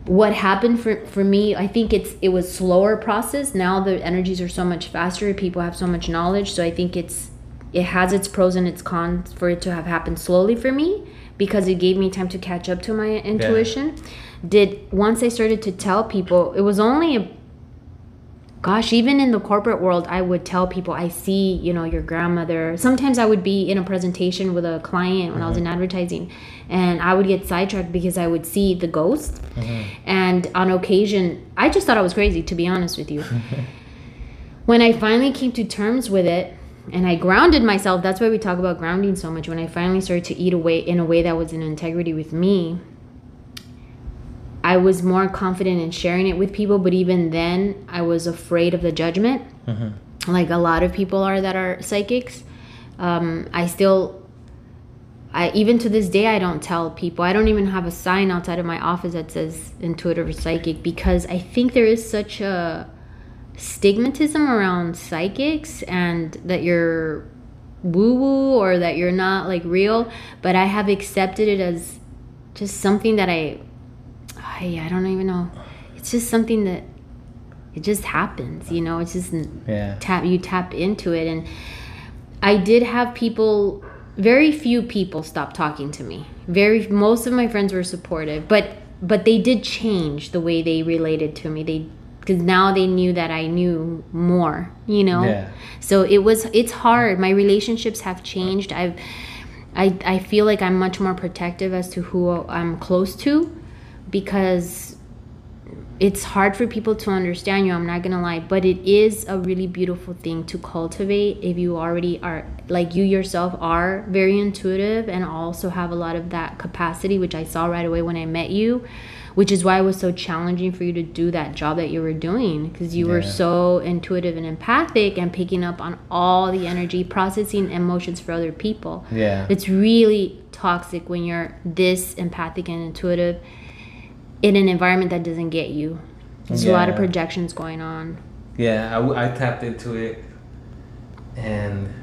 What happened for, for me i think it's it was slower process. Now the energies are so much faster. People have so much knowledge. So i think it's it has its pros and its cons for it to have happened slowly for me because it gave me time to catch up to my intuition did once i started to tell people it was only a gosh even in the corporate world i would tell people i see you know your grandmother. Sometimes i would be in a presentation with a client when i was in mm-hmm. advertising and i would get sidetracked because i would see the ghost. Mm-hmm. And on occasion i just thought i was crazy to be honest with you. When i finally came to terms with it and i grounded myself that's why we talk about grounding so much when i finally started to eat away in a way that was in integrity with me I was more confident in sharing it with people, but even then, I was afraid of the judgment, like a lot of people are that are psychics. Um, I still, I even to this day, I don't tell people. I don't even have a sign outside of my office that says intuitive or psychic because I think there is such a stigmatism around psychics and that you're woo woo or that you're not like real. But I have accepted it as just something that I I, I don't even know. It's just something that it just happens, you know. It's just Yeah. tap you tap into it, and I did have people. Very few people stopped talking to me. Very most of my friends were supportive, but but they did change the way they related to me. They because now they knew that I knew more, you know. Yeah. So it was it's hard. My relationships have changed. I've I I feel like I'm much more protective as to who I'm close to because it's hard for people to understand you i'm not gonna lie but it is a really beautiful thing to cultivate if you already are like you yourself are very intuitive and also have a lot of that capacity which i saw right away when i met you which is why it was so challenging for you to do that job that you were doing because you were so intuitive and empathic and picking up on all the energy processing emotions for other people Yeah. it's really toxic when you're this empathic and intuitive in an environment that doesn't get you. There's a lot of projections going on. Yeah, I tapped into it, and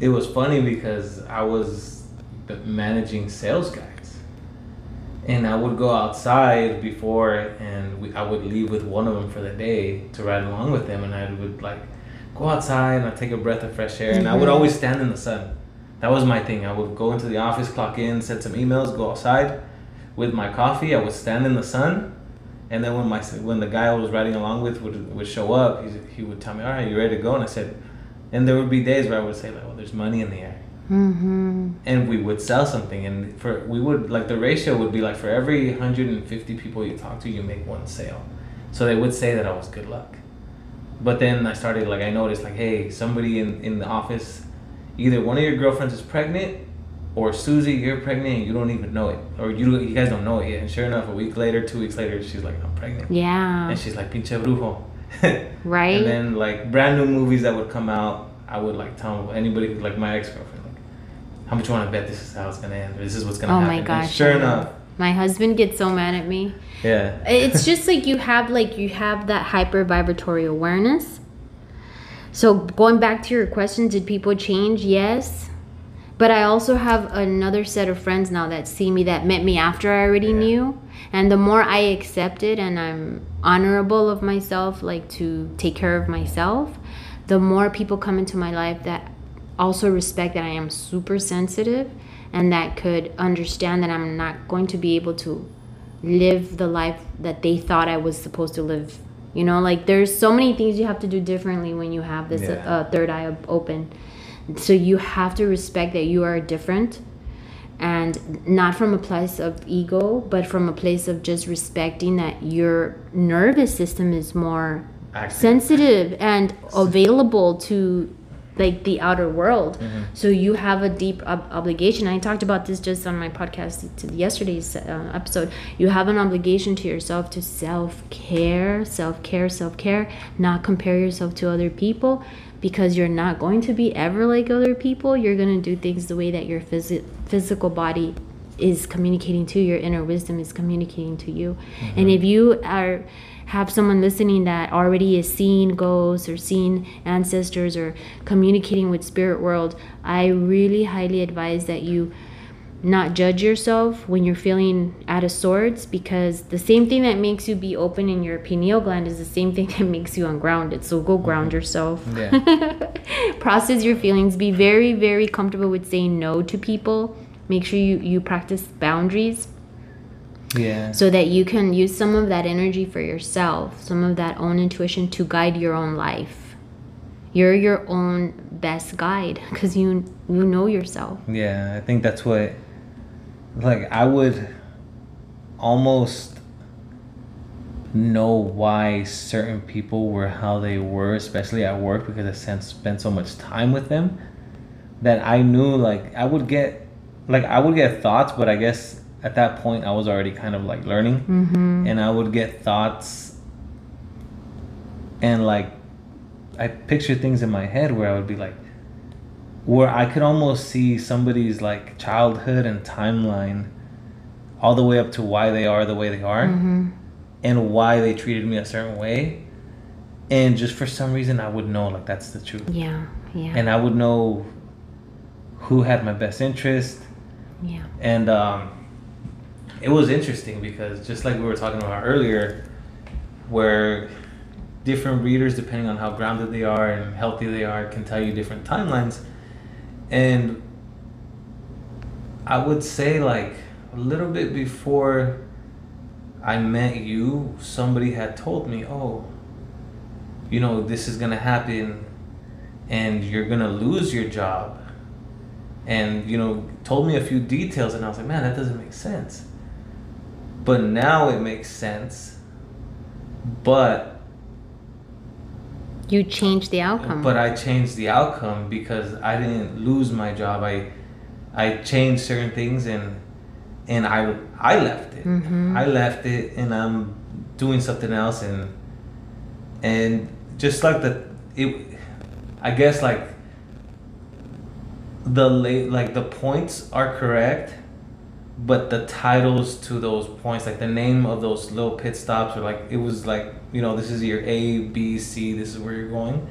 it was funny because I was the managing sales guys, and I would go outside before, and we, I would leave with one of them for the day to ride along with them, and I would like go outside and I'd take a breath of fresh air, and I would Mhm. always stand in the sun. That was my thing. I would go into the office, clock in, send some emails, go outside with my coffee. I would stand in the sun, and then when my when the guy I was riding along with would would show up, he, he would tell me, "All right, you ready to go?" And I said, and there would be days where I would say like, "Well, there's money in the air," Mm-hmm. and we would sell something, and for we would like the ratio would be like for every 150 people you talk to, you make one sale. So they would say that I was good luck. But then I started like I noticed like, hey, somebody in in the office, either one of your girlfriends is pregnant, or Susie, you're pregnant and you don't even know it, or you you guys don't know it yet. And sure enough, a week later, two weeks later, she's like, I'm pregnant. Yeah. And she's like, pinche brujo. Right? And then like brand new movies that would come out, I would like tell anybody like my ex girlfriend how much you want to bet this is how it's gonna end? This is what's gonna oh happen. Oh my And gosh. sure enough, My husband gets so mad at me. yeah. It's just like you have like you have that hyper vibratory awareness. So going back to your question, did people change? Yes. but I also have another set of friends now that see me that met me after I already Yeah. knew. And the more I accept it and I'm honorable of myself, like to take care of myself, the more people come into my life that also respect that I am super sensitive and that could understand that I'm not going to be able to live the life that they thought I was supposed to live. You know, like there's so many things you have to do differently when you have this Yeah. uh, third eye open. So you have to respect that you are different and not from a place of ego, but from a place of just respecting that your nervous system is more Active. sensitive and available to like the outer world. Mm-hmm. So you have a deep ob- obligation. I talked about this just on my podcast to yesterday's uh, episode. You have an obligation to yourself to self care, self care, self care. Not compare yourself to other people because you're not going to be ever like other people. You're gonna do things the way that your phys- physical body is communicating to your inner wisdom is communicating to you and if you are have someone listening that already is seeing ghosts or seeing ancestors or communicating with spirit world i really highly advise that you not judge yourself when you're feeling out of sorts because the same thing that makes you be open in your pineal gland is the same thing that makes you ungrounded. So go mm-hmm. ground yourself. Yeah. process your feelings. Be very very comfortable with saying no to people. Make sure you you practice boundaries Yeah. so that you can use some of that energy for yourself some of that own intuition to guide your own life you're your own best guide because you you know yourself Yeah, I think that's what like I would almost know why certain people were how they were, especially at work because I spent spent so much time with them that I knew like I would get like I would get thoughts, but I guess at that point I was already kind of like learning. Mm-hmm. and I would get thoughts and like I picture things in my head where I would be like where I could almost see somebody's like childhood and timeline all the way up to why they are the way they are Mm-hmm. and why they treated me a certain way. And just for some reason I would know like that's the truth. Yeah yeah. And I would know who had my best interest. Yeah. And um, it was interesting because just like we were talking about earlier, where different readers, depending on how grounded they are and healthy they are, can tell you different timelines. And I would say, like, a little bit before I met you, somebody had told me, oh, you know, this is going to happen and you're going to lose your job and you know told me a few details and i was like man that doesn't make sense but now it makes sense. But you change the outcome. But i changed the outcome because i didn't lose my job. I i changed certain things and and i i left it. Mhm. i left it and i'm doing something else and and just like the it i guess like the late like the points are correct but the titles to those points like the name of those little pit stops are like it was like you know this is your a b c this is where you're going.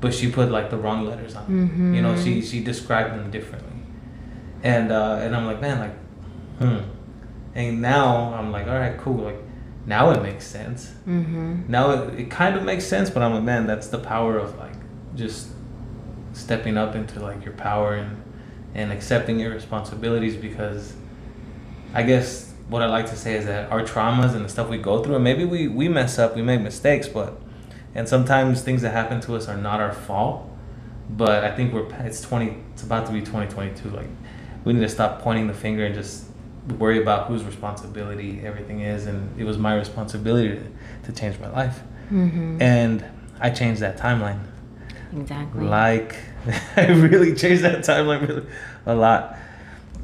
But she put like the wrong letters on it. you know she she described them differently. And uh and i'm like man like hmm. And now i'm like all right cool. Like now it makes sense. Mm-hmm. now it, it kind of makes sense but i'm like man that's the power of like just stepping up into like your power and and accepting your responsibilities because i guess what i like to say is that our traumas and the stuff we go through and maybe we we mess up we make mistakes but and sometimes things that happen to us are not our fault but i think we're it's 20 it's about to be 2022 like we need to stop pointing the finger and just worry about whose responsibility everything is and it was my responsibility to, to change my life. Mm-hmm. and i changed that timeline. Exactly. Like i really changed that timeline really a lot.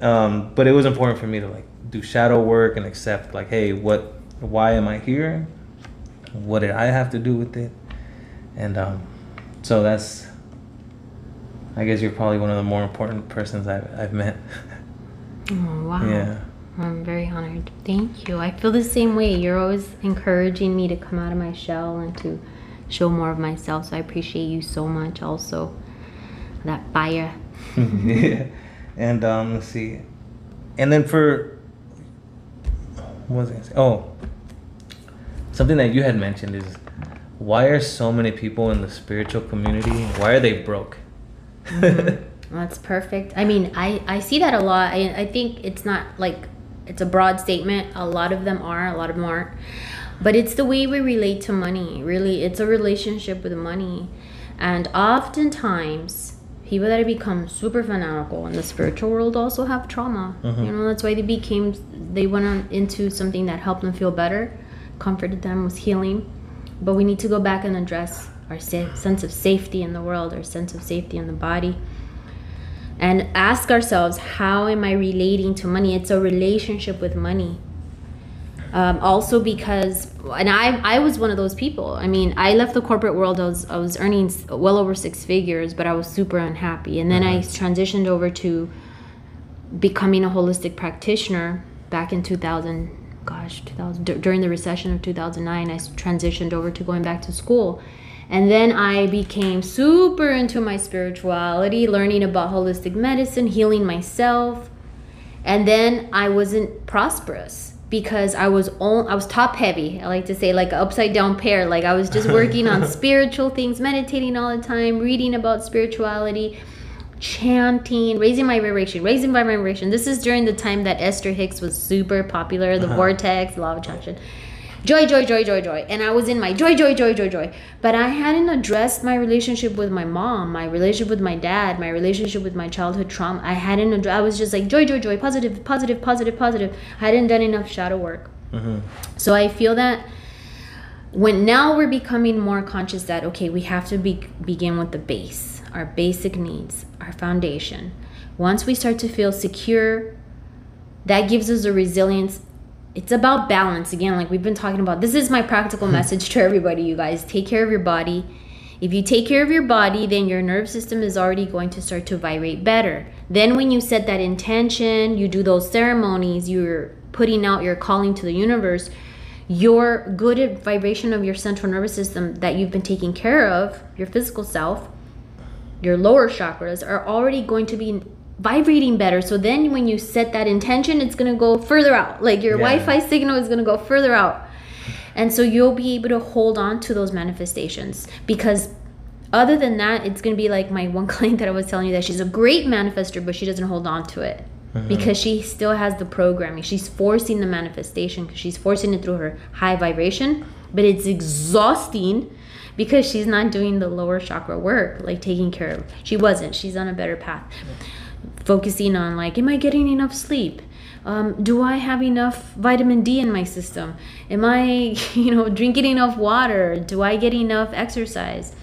Um, but it was important for me to like do shadow work and accept like hey what why am i here what did i have to do with it and um, so that's i guess you're probably one of the more important persons i've, I've met oh, wow yeah I'm very honored. Thank you. I feel the same way. You're always encouraging me to come out of my shell and to show more of myself. So I appreciate you so much also. That fire. yeah And um, let's see, and then for what was I gonna say? Oh, something that you had mentioned is why are so many people in the spiritual community? Why are they broke? Mm-hmm. That's perfect. I mean, I, I see that a lot. I, I think it's not like it's a broad statement. A lot of them are, a lot of them aren't. But it's the way we relate to money. Really, it's a relationship with money. And oftentimes, people that have become super fanatical in the spiritual world also have trauma. Mhm. You know, that's why they became, they went on into something that helped them feel better, comforted them, was healing. But we need to go back and address our sa- sense of safety in the world, our sense of safety in the body and ask ourselves how am i relating to money it's a relationship with money um, also because and I, I was one of those people. I mean i left the corporate world i was, I was earning well over six figures but i was super unhappy. And then i transitioned over to becoming a holistic practitioner back in 2000 gosh 2000 dur- during the recession of 2009 I transitioned over to going back to school. And then I became super into my spirituality, learning about holistic medicine, healing myself. And then I wasn't prosperous because I was on, I was top heavy. I like to say like upside down pear. Like I was just working on spiritual things, meditating all the time, reading about spirituality, chanting, raising my vibration, raising my vibration. This is during the time that Esther Hicks was super popular, the Uh-huh. vortex, law of attraction joy, joy, joy, joy, joy. And I was in my joy, joy, joy, joy, joy. But I hadn't addressed my relationship with my mom, my relationship with my dad, my relationship with my childhood trauma. I hadn't addressed, I was just like joy, joy, joy, positive, positive, positive, positive. I hadn't done enough shadow work. hmm So I feel that when now we're becoming more conscious that okay, we have to be, begin with the base, our basic needs, our foundation. Once we start to feel secure, that gives us a resilience. It's about balance again, like we've been talking about. This is my practical hmm. message to everybody, you guys. Take care of your body. If you take care of your body, then your nerve system is already going to start to vibrate better. Then, when you set that intention, you do those ceremonies, you're putting out your calling to the universe, your good vibration of your central nervous system that you've been taking care of, your physical self, your lower chakras are already going to be vibrating better. So then when you set that intention, it's going to go further out. Like your Yeah. Wi-Fi signal is going to go further out. And so you'll be able to hold on to those manifestations because other than that, it's going to be like my one client that I was telling you that she's a great manifester, but she doesn't hold on to it uh-huh. because she still has the programming. She's forcing the manifestation because she's forcing it through her high vibration, but it's exhausting because she's not doing the lower chakra work, like taking care of. She wasn't. She's on a better path. Focusing on like, am I getting enough sleep? Um, do I have enough vitamin D in my system? Am I, you know, drinking enough water? Do I get enough exercise?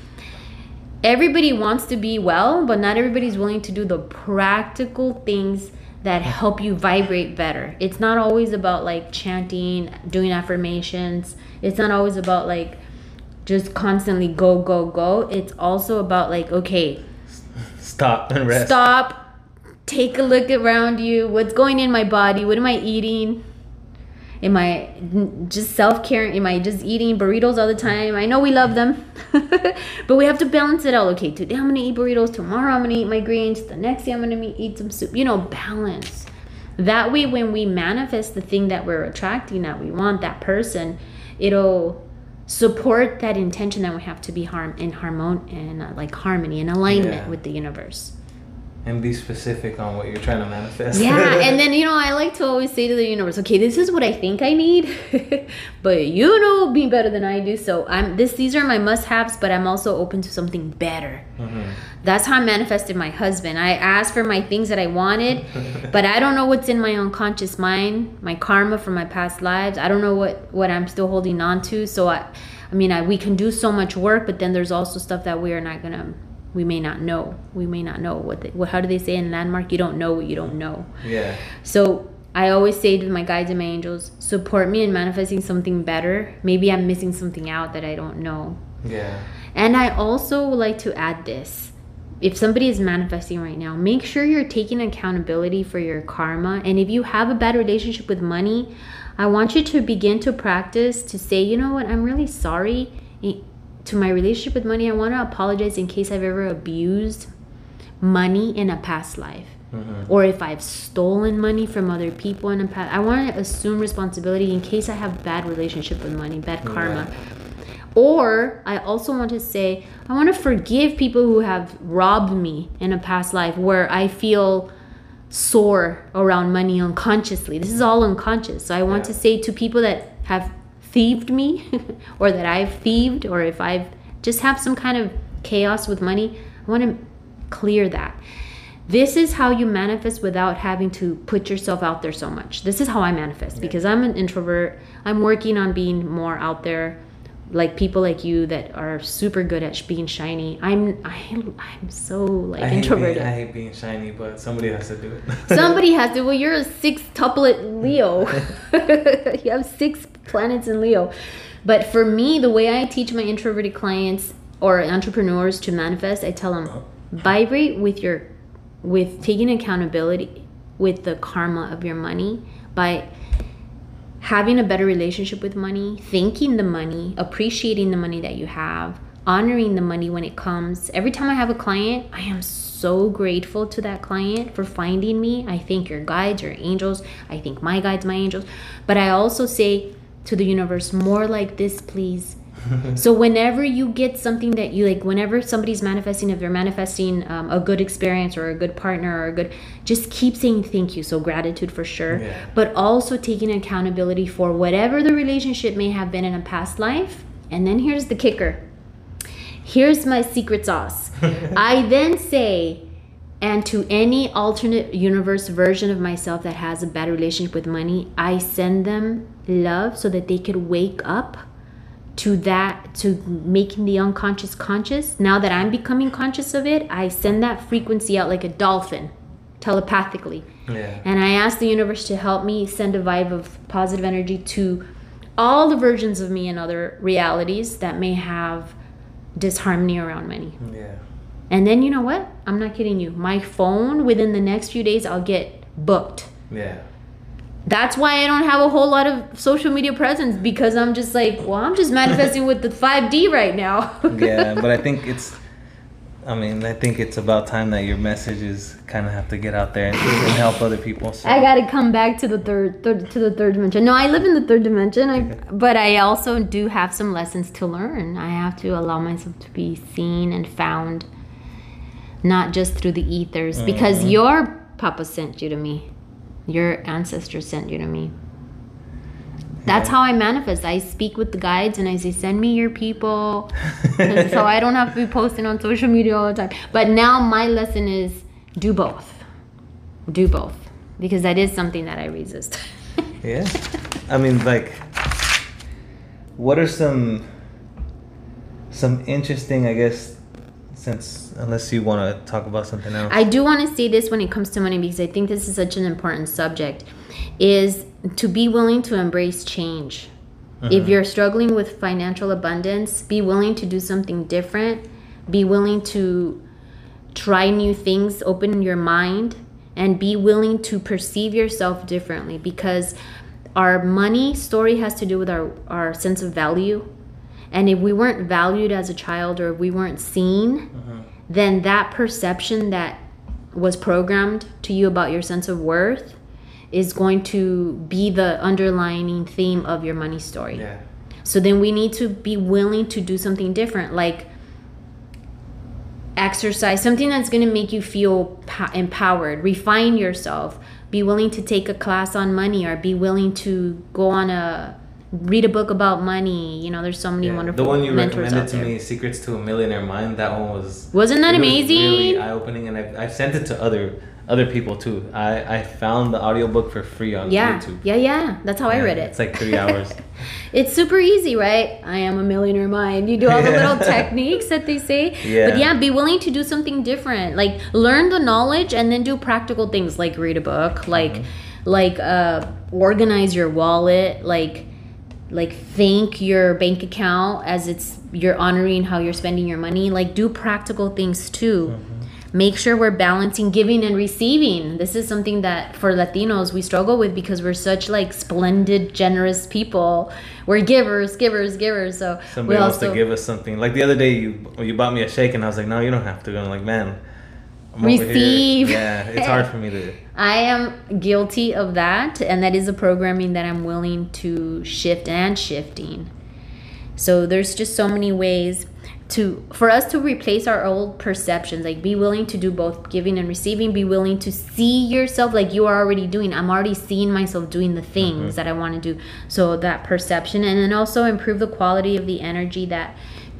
everybody wants to be well, but not everybody's willing to do the practical things that help you vibrate better. It's not always about like chanting, doing affirmations. It's not always about like just constantly go, go, go. It's also about like, okay, Stop and rest. stop, take a look around you. What's going in my body? What am I eating? Am I just self care? Am I just eating burritos all the time? I know we love them, but we have to balance it out. Okay, today I'm gonna eat burritos. Tomorrow I'm gonna eat my greens. The next day I'm gonna eat some soup. You know, balance. That way, when we manifest the thing that we're attracting, that we want, that person, it'll support that intention that we have to be harm in harmon and uh, like harmony and alignment Yeah. with the universe. And be specific on what you're trying to manifest. Yeah, and then you know I like to always say to the universe, okay, this is what I think I need, but you know me better than I do. So I'm this. These are my must-haves, but I'm also open to something better. Mhm. That's how I manifested my husband. I asked for my things that I wanted, but I don't know what's in my unconscious mind, my karma from my past lives. I don't know what what I'm still holding on to. So I, I mean, I, we can do so much work, but then there's also stuff that we are not gonna. We may not know. We may not know what. They, what how do they say in landmark? You don't know what you don't know. Yeah. So I always say to my guides and my angels, support me in manifesting something better. Maybe I'm missing something out that I don't know. Yeah. And I also would like to add this. If somebody is manifesting right now, make sure you're taking accountability for your karma. And if you have a bad relationship with money, I want you to begin to practice to say, you know what, I'm really sorry to my relationship with money. I want to apologize in case I've ever abused money in a past life. Mm-hmm. or if I've stolen money from other people in the past. I want to assume responsibility in case I have bad relationship with money, bad karma. Or I also want to say I want to forgive people who have robbed me in a past life where I feel sore around money unconsciously. This is all unconscious. So I want Yeah. to say to people that have thieved me or that I've thieved or if I've just have some kind of chaos with money, I want to clear that. This is how you manifest without having to put yourself out there so much. This is how I manifest because I'm an introvert. I'm working on being more out there like people like you that are super good at being shiny. I'm I, I'm so like I hate, being, introverted. I hate being shiny, but somebody has to do it. Somebody has to. Well, you're a six tuplet Leo. you have six planets in Leo. But for me, the way I teach my introverted clients or entrepreneurs to manifest, I tell them uh-huh. vibrate with your, with taking accountability with the karma of your money by having a better relationship with money, thanking the money, appreciating the money that you have, honoring the money when it comes. Every time I have a client, I am so grateful to that client for finding me. I thank your guides, your angels. I thank my guides, my angels. But I also say to the universe, more like this, please. so whenever you get something that you like whenever somebody's manifesting if they're manifesting um, a good experience or a good partner or a good just keep saying thank you. So gratitude for sure. Yeah. but also taking accountability for whatever the relationship may have been in a past life. And then here's the kicker. Here's my secret sauce. I then say and to any alternate universe version of myself that has a bad relationship with money i send them love so that they could wake up to that to making the unconscious conscious now that i'm becoming conscious of it i send that frequency out like a dolphin telepathically yeah. and i ask the universe to help me send a vibe of positive energy to all the versions of me in other realities that may have disharmony around money Yeah. And then you know what i'm not kidding you my phone within the next few days i'll get booked Yeah. that's why I don't have a whole lot of social media presence because I'm just like, well, I'm just manifesting with the 5D right now. yeah, but I think it's. I mean, I think it's about time that your messages kind of have to get out there and, and help other people. So. I gotta come back to the third, third to the third dimension. No, I live in the third dimension. I, but I also do have some lessons to learn. I have to allow myself to be seen and found, not just through the ethers. Because mm-hmm. your papa sent you to me, your ancestors sent you to me. That's Yeah. how I manifest. I speak with the guides and I say, "Send me your people," so I don't have to be posting on social media all the time. But now my lesson is do both. Do both because that is something that I resist. Yeah. I mean, like, what are some some interesting, I guess, since unless you want to talk about something else. I do want to say this when it comes to money because I think this is such an important subject is to be willing to embrace change. Mm-hmm. If you're struggling with financial abundance, be willing to do something different. Be willing to try new things, open your mind, and be willing to perceive yourself differently because our money story has to do with our, our sense of value. And if we weren't valued as a child or if we weren't seen, uh-huh. then that perception that was programmed to you about your sense of worth is going to be the underlining theme of your money story. yeah. So then we need to be willing to do something different, like exercise, something that's going to make you feel empowered, refine yourself, be willing to take a class on money or be willing to go on a read a book about money. You know, there's so many Yeah. wonderful The one you recommended to there. me, "Secrets to a Millionaire Mind," that one was Wasn't that it was amazing? really eye opening, and I've, I've sent it to other other people too. I I found the audiobook for free on yeah, YouTube. yeah, yeah. That's how I read it. It's like three hours. It's super easy, right? I am a millionaire mind. You do all the little techniques that they say. Yeah. But yeah, be willing to do something different. Like learn the knowledge and then do practical things like read a book, like Mm-hmm. like uh organize your wallet, like like thank your bank account as it's you're honoring how you're spending your money. Like do practical things too. Mm-hmm. Make sure we're balancing giving and receiving. This is something that for Latinos we struggle with because we're such like splendid, generous people. We're givers, givers, givers. So Somebody we wants also to give us something. Like the other day, you you bought me a shake, and I was like, "No, you don't have to." And I'm like, "Man, I'm Receive. Yeah, it's hard for me to. I am guilty of that, and that is a programming that I'm willing to shift and shifting. So there's just so many ways to for us to replace our old perceptions. Like be willing to do both giving and receiving. Be willing to see yourself like you are already doing. I'm already seeing myself doing the things mm-hmm. that I want to do. So that perception, and then also improve the quality of the energy that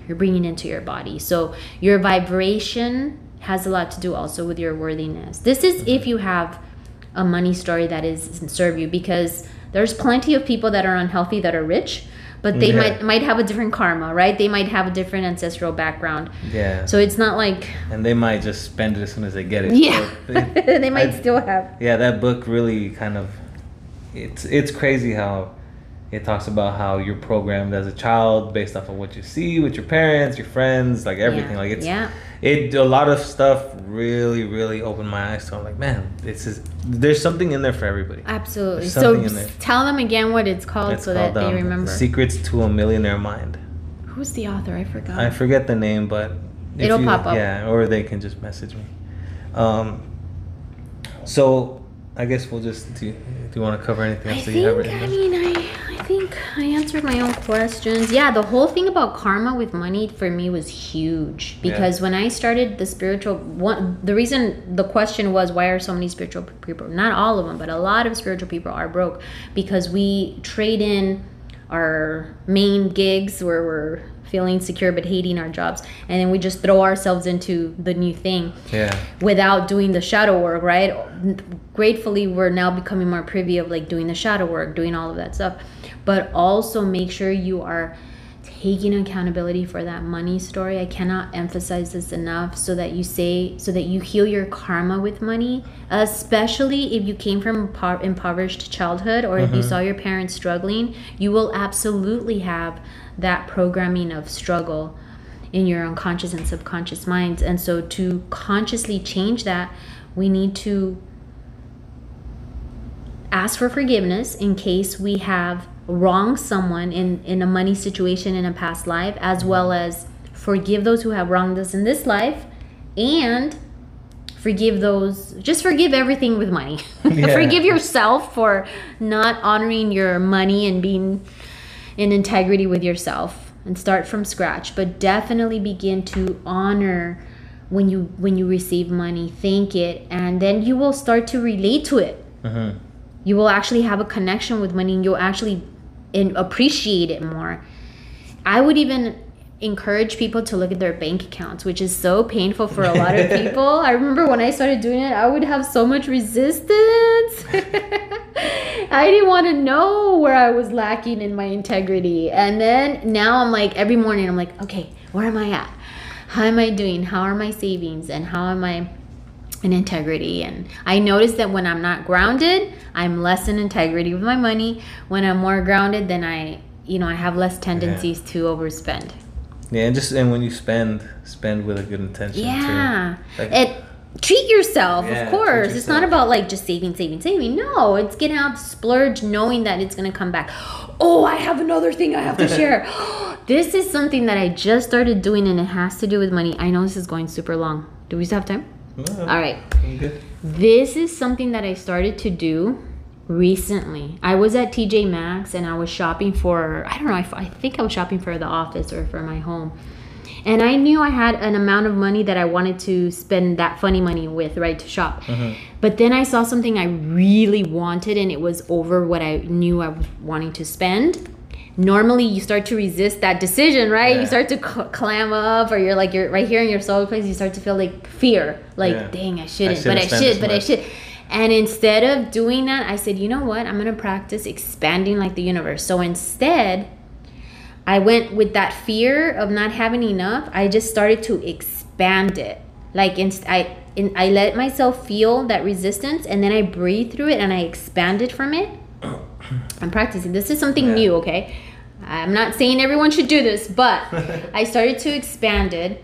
you're bringing into your body. So your vibration has a lot to do also with your worthiness. This is if you have a money story that is serve you because there's plenty of people that are unhealthy that are rich, but they Yeah. might might have a different karma, right? They might have a different ancestral background. Yeah. So it's not like and they might just spend it as soon as they get it. yeah, So they- they might I- still have yeah, that book really kind of it's it's crazy how it talks about how you're programmed as a child based off of what you see with your parents, your friends, like everything. Yeah. Like it's Yeah. it a lot of stuff really really opened my eyes to. I'm like, man, this is there's something in there for everybody. absolutely. So tell them again what it's called It's so called that they um, remember. Secrets to a Millionaire Mind. Who's the author? I forgot. I forget the name, but It'll you- pop up. Yeah, or they can just message me. Um, so I guess we'll just do. Do you want to cover anything I else that you have written I mean, I, I think I answered my own questions. Yeah, the whole thing about karma with money for me was huge because when I started the spiritual one, the reason the question was why are so many spiritual people? Not all of them, but a lot of spiritual people are broke because we trade in our main gigs where we're feeling secure but hating our jobs, and then we just throw ourselves into the new thing Yeah. without doing the shadow work, right? Gratefully, we're now becoming more privy of like doing the shadow work, doing all of that stuff. But also make sure you are taking accountability for that money story. I cannot emphasize this enough so that you say, so that you heal your karma with money, especially if you came from impo- impoverished childhood or if you mm-hmm. saw your parents struggling, you will absolutely have that programming of struggle in your unconscious and subconscious minds. And so to consciously change that, we need to ask for forgiveness in case we have wronged someone in, in a money situation in a past life, as well as forgive those who have wronged us in this life and forgive those just forgive everything with money Yeah. forgive yourself for not honoring your money and being in integrity with yourself and start from scratch but definitely begin to honor when you when you receive money thank it and then you will start to relate to it Mm-hmm. you will actually have a connection with money and you'll actually in, appreciate it more. I would even encourage people to look at their bank accounts which is so painful for a lot of people. I remember when i started doing it i would have so much resistance. I didn't want to know where i was lacking in my integrity. And then now i'm like every morning i'm like okay where am i at? How am i doing? How are my savings? And how am i in integrity. And i notice that when i'm not grounded i'm less in integrity with my money. When i'm more grounded then i you know i have less tendencies to overspend. Yeah, and just and when you spend, spend with a good intention yeah. Too. Like, it treat yourself Yeah, of course. Treat it's not about like just saving saving saving. No it's getting out splurge knowing that it's going to come back. Oh i have another thing i have to share. This is something that i just started doing and it has to do with money. I know this is going super long. Do we still have time no, all right good. This is something that I started to do recently. I was at TJ Maxx and I was shopping for, I don't know, I think I was shopping for the office or for my home. And I knew I had an amount of money that I wanted to spend that funny money with, right, to shop. Mm-hmm. But then I saw something I really wanted and it was over what I knew I was wanting to spend. Normally, you start to resist that decision, right? Yeah. You start to cl- clam up, or you're like, you're right here in your soul place, you start to feel like fear, like, Yeah. dang, I shouldn't, shouldn't but I should, but I should. And instead of doing that, I said, you know what? I'm gonna practice expanding like the universe. So instead, I went with that fear of not having enough. I just started to expand it. Like I in, I let myself feel that resistance, and then I breathe through it, and I expanded from it. I'm practicing. This is something Yeah. new, okay? I'm not saying everyone should do this, but I started to expand it.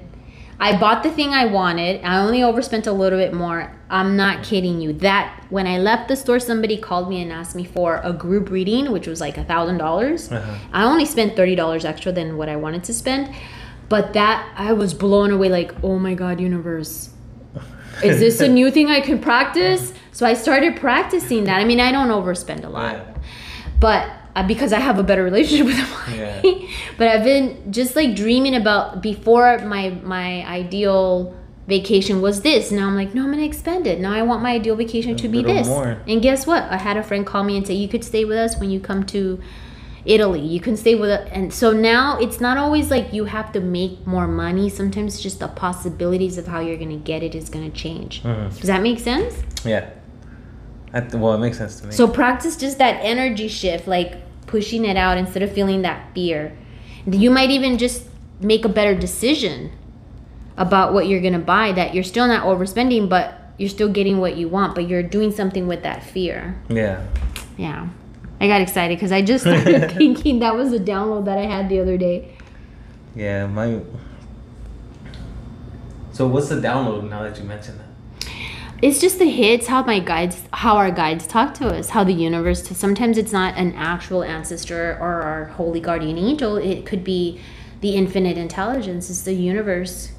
I bought the thing I wanted. I only overspent a little bit more. I'm not kidding you. That when I left the store, somebody called me and asked me for a group reading, which was like a thousand dollars. Uh-huh. I only spent thirty dollars extra than what I wanted to spend, but that I was blown away. Like, oh my god, universe, is this a new thing I can practice? So I started practicing that. I mean, I don't overspend a lot, but because I have a better relationship with money. Yeah. but I've been just like dreaming about before my my ideal vacation was this. Now I'm like, no, I'm gonna expand it. Now I want my ideal vacation to be this. more. And guess what? I had a friend call me and say, you could stay with us when you come to Italy. You can stay with us. And so now it's not always like you have to make more money. Sometimes just the possibilities of how you're gonna get it is gonna change. Mhm. Does that make sense? Yeah. Th- well, it makes sense to me. So practice just that energy shift, like pushing it out instead of feeling that fear. You might even just make a better decision about what you're gonna buy. That you're still not overspending, but you're still getting what you want. But you're doing something with that fear. yeah. Yeah, I got excited because I just started thinking that was a download that I had the other day. Yeah, my. So what's the download now that you mentioned that? It's just the hits how my guides, how our guides talk to us, how the universe. Sometimes it's not an actual ancestor or our holy guardian angel. It could be the infinite intelligence. It's the universe.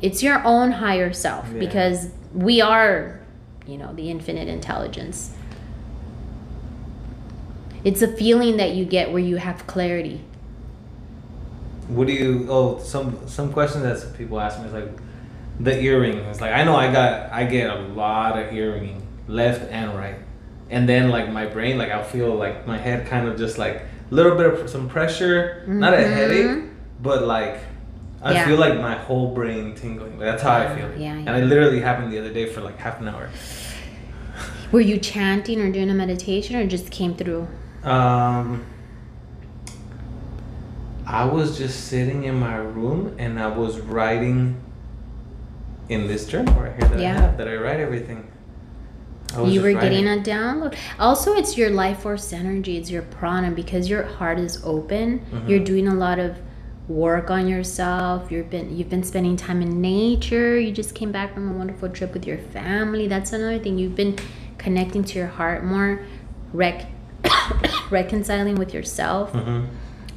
It's your own higher self Yeah. because we are, you know, the infinite intelligence. It's a feeling that you get where you have clarity. What do you? Oh, some some questions that people ask me is like, the earring. It's like I know I got I get a lot of earring left and right, and then like my brain like I'll feel like my head kind of just like a little bit of some pressure, not a Mhm. headache, but like. I Yeah. feel like my whole brain tingling. That's how I feel. Yeah, yeah. And yeah. it literally happened the other day for like half an hour. Were you chanting or doing a meditation or just came through? Um, I was just sitting in my room and I was writing in this journal right here that Yeah. I have that I write everything. I you were getting a download. Also, it's your life force energy. It's your prana because your heart is open. Mhm. You're doing a lot of work on yourself. You've been you've been spending time in nature. You just came back from a wonderful trip with your family. That's another thing. You've been connecting to your heart more, rec- reconciling with yourself, Mhm.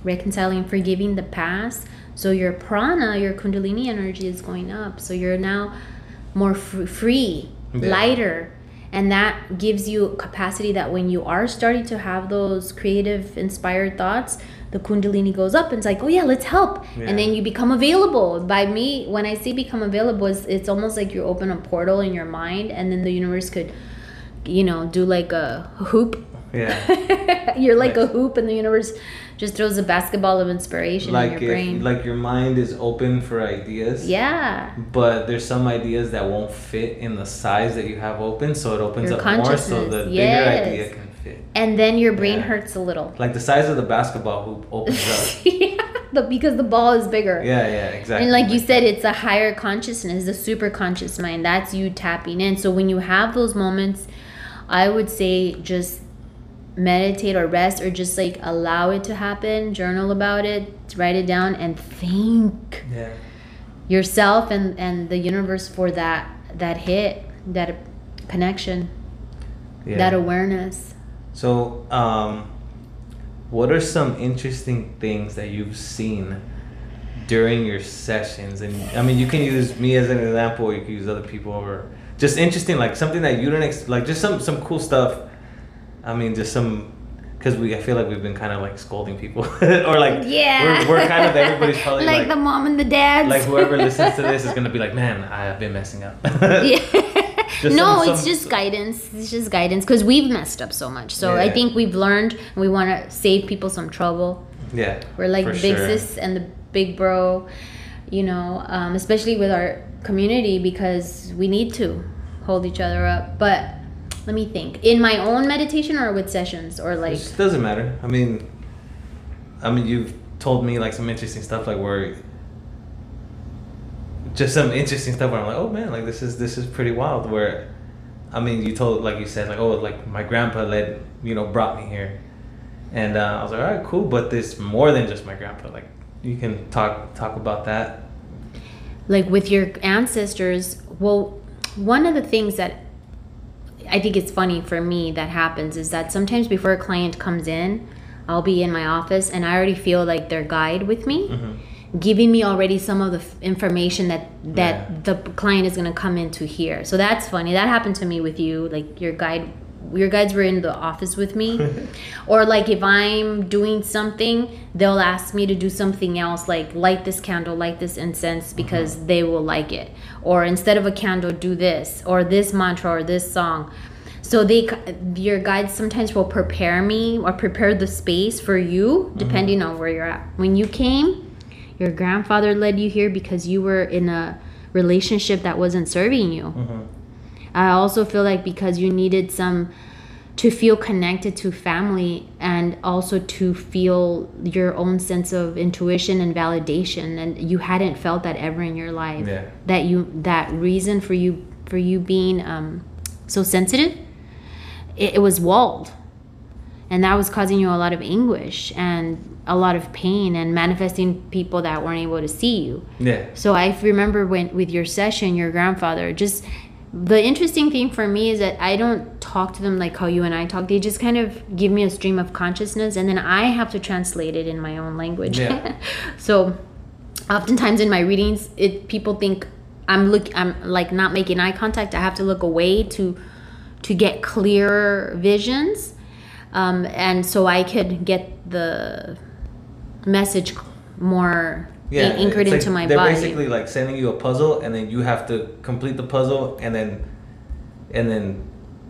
reconciling, forgiving the past. So your prana, your kundalini energy is going up. So you're now more fr- free, Yeah. lighter, and that gives you capacity that when you are starting to have those creative, inspired thoughts, the kundalini goes up and it's like, oh yeah, let's help, Yeah. and then you become available. By me, when I say become available, it's, it's almost like you open a portal in your mind, and then the universe could, you know, do like a hoop. Yeah. You're like a hoop, and the universe just throws a basketball of inspiration like in your brain. like your mind is open for ideas. yeah. But there's some ideas that won't fit in the size that you have open, so it opens Your up more so the yes. bigger idea can fit. And then your brain Yeah. hurts a little. Like the size of the basketball hoop opens up. yeah, the, because the ball is bigger. yeah, yeah, exactly. And like you said, it's a higher consciousness, the super conscious mind. That's you tapping in. So when you have those moments, I would say just meditate or rest or just like allow it to happen, journal about it, write it down, and thank Yeah. yourself and, and the universe for that that hit, that connection, Yeah. that awareness. So, um, what are some interesting things that you've seen during your sessions? And I mean, you can use me as an example, or you can use other people, or just interesting, like something that you didn't ex- like, just some some cool stuff. I mean, just some. Because we, I feel like we've been kind of like scolding people, or like Yeah. we're, we're kind of everybody's probably like, like, the mom and the dads. like whoever listens to this is gonna be like, man, I have been messing up. yeah. Just no, some- it's some- just guidance. It's just guidance because we've messed up so much. So I think we've learned and we want to save people some trouble. yeah, We're like the big sure. sis and the big bro, you know, um, especially with our community because we need to hold each other up. But let me think. In my own meditation or with sessions or like It doesn't matter. I mean, I mean, you've told me like some interesting stuff, like where just some interesting stuff where I'm like, oh man, like this is this is pretty wild. Where, I mean, you told like you said like, oh, like my grandpa led, you know, brought me here, and uh, I was like, all right, cool, but there's more than just my grandpa. Like, you can talk talk about that. like with your ancestors well one of the things that i think it's funny for me that happens is that sometimes before a client comes in i'll be in my office and i already feel like their guide with me Mhm. giving me already some of the f- information that that Yeah. the client is going to come into here. So that's funny. That happened to me with you. Like your guide your guides were in the office with me. or like if I'm doing something, they'll ask me to do something else like light this candle, light this incense because mm-hmm. they will like it. Or instead of a candle do this or this mantra or this song. So they your guides sometimes will prepare me or prepare the space for you mm-hmm. depending on where you're at. When you came, your grandfather led you here because you were in a relationship that wasn't serving you. Mm-hmm. I also feel like because you needed some to feel connected to family and also to feel your own sense of intuition and validation and you hadn't felt that ever in your life Yeah. that you that reason for you for you being um, so sensitive it, it was walled and that was causing you a lot of anguish and a lot of pain and manifesting people that weren't able to see you Yeah. so I remember when with your session, your grandfather just the interesting thing for me is that I don't talk to them like how you and I talk. They just kind of give me a stream of consciousness and then I have to translate it in my own language. Yeah. so oftentimes in my readings, it people think I'm look I'm like not making eye contact. I have to look away to to get clearer visions. Um, and so I could get the message more Yeah. anchored like into my they're body. basically like sending you a puzzle, and then you have to complete the puzzle, and then and then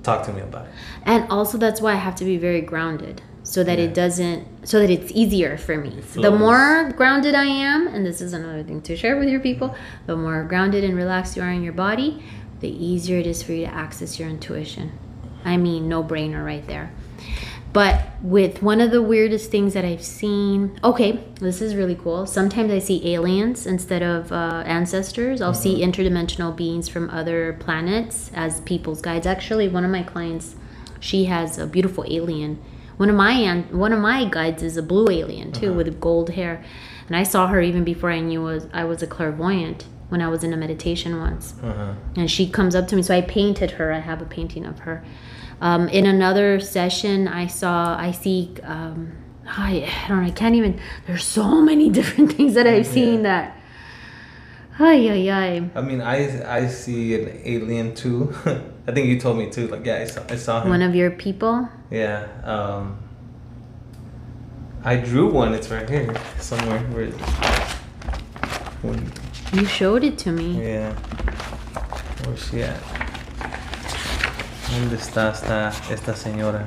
talk to me about it. And also that's why I have to be very grounded so that Yeah. it doesn't so that it's easier for me. The more grounded I am, and this is another thing to share with your people, the more grounded and relaxed you are in your body, the easier it is for you to access your intuition. I mean, no brainer right there. But with one of the weirdest things that I've seen, okay, this is really cool. Sometimes I see aliens instead of uh, ancestors. I'll see interdimensional beings from other planets as people's guides. Actually, one of my clients, she has a beautiful alien. One of my one of my guides is a blue alien too, with gold hair, and I saw her even before I knew was I was a clairvoyant when I was in a meditation once Uh-huh. and she comes up to me so i painted her i have a painting of her um, in another session i saw i see um, I, I don't know i can't even there's so many different things that i've seen that ay, ay, ay. I mean, I I see an alien too. I think you told me too. Like, yeah, I saw, I saw him. one of your people yeah. Um, I drew one. It's right here somewhere. Where? When, you showed it to me yeah. Where's she at? ¿Dónde está esta esta señora?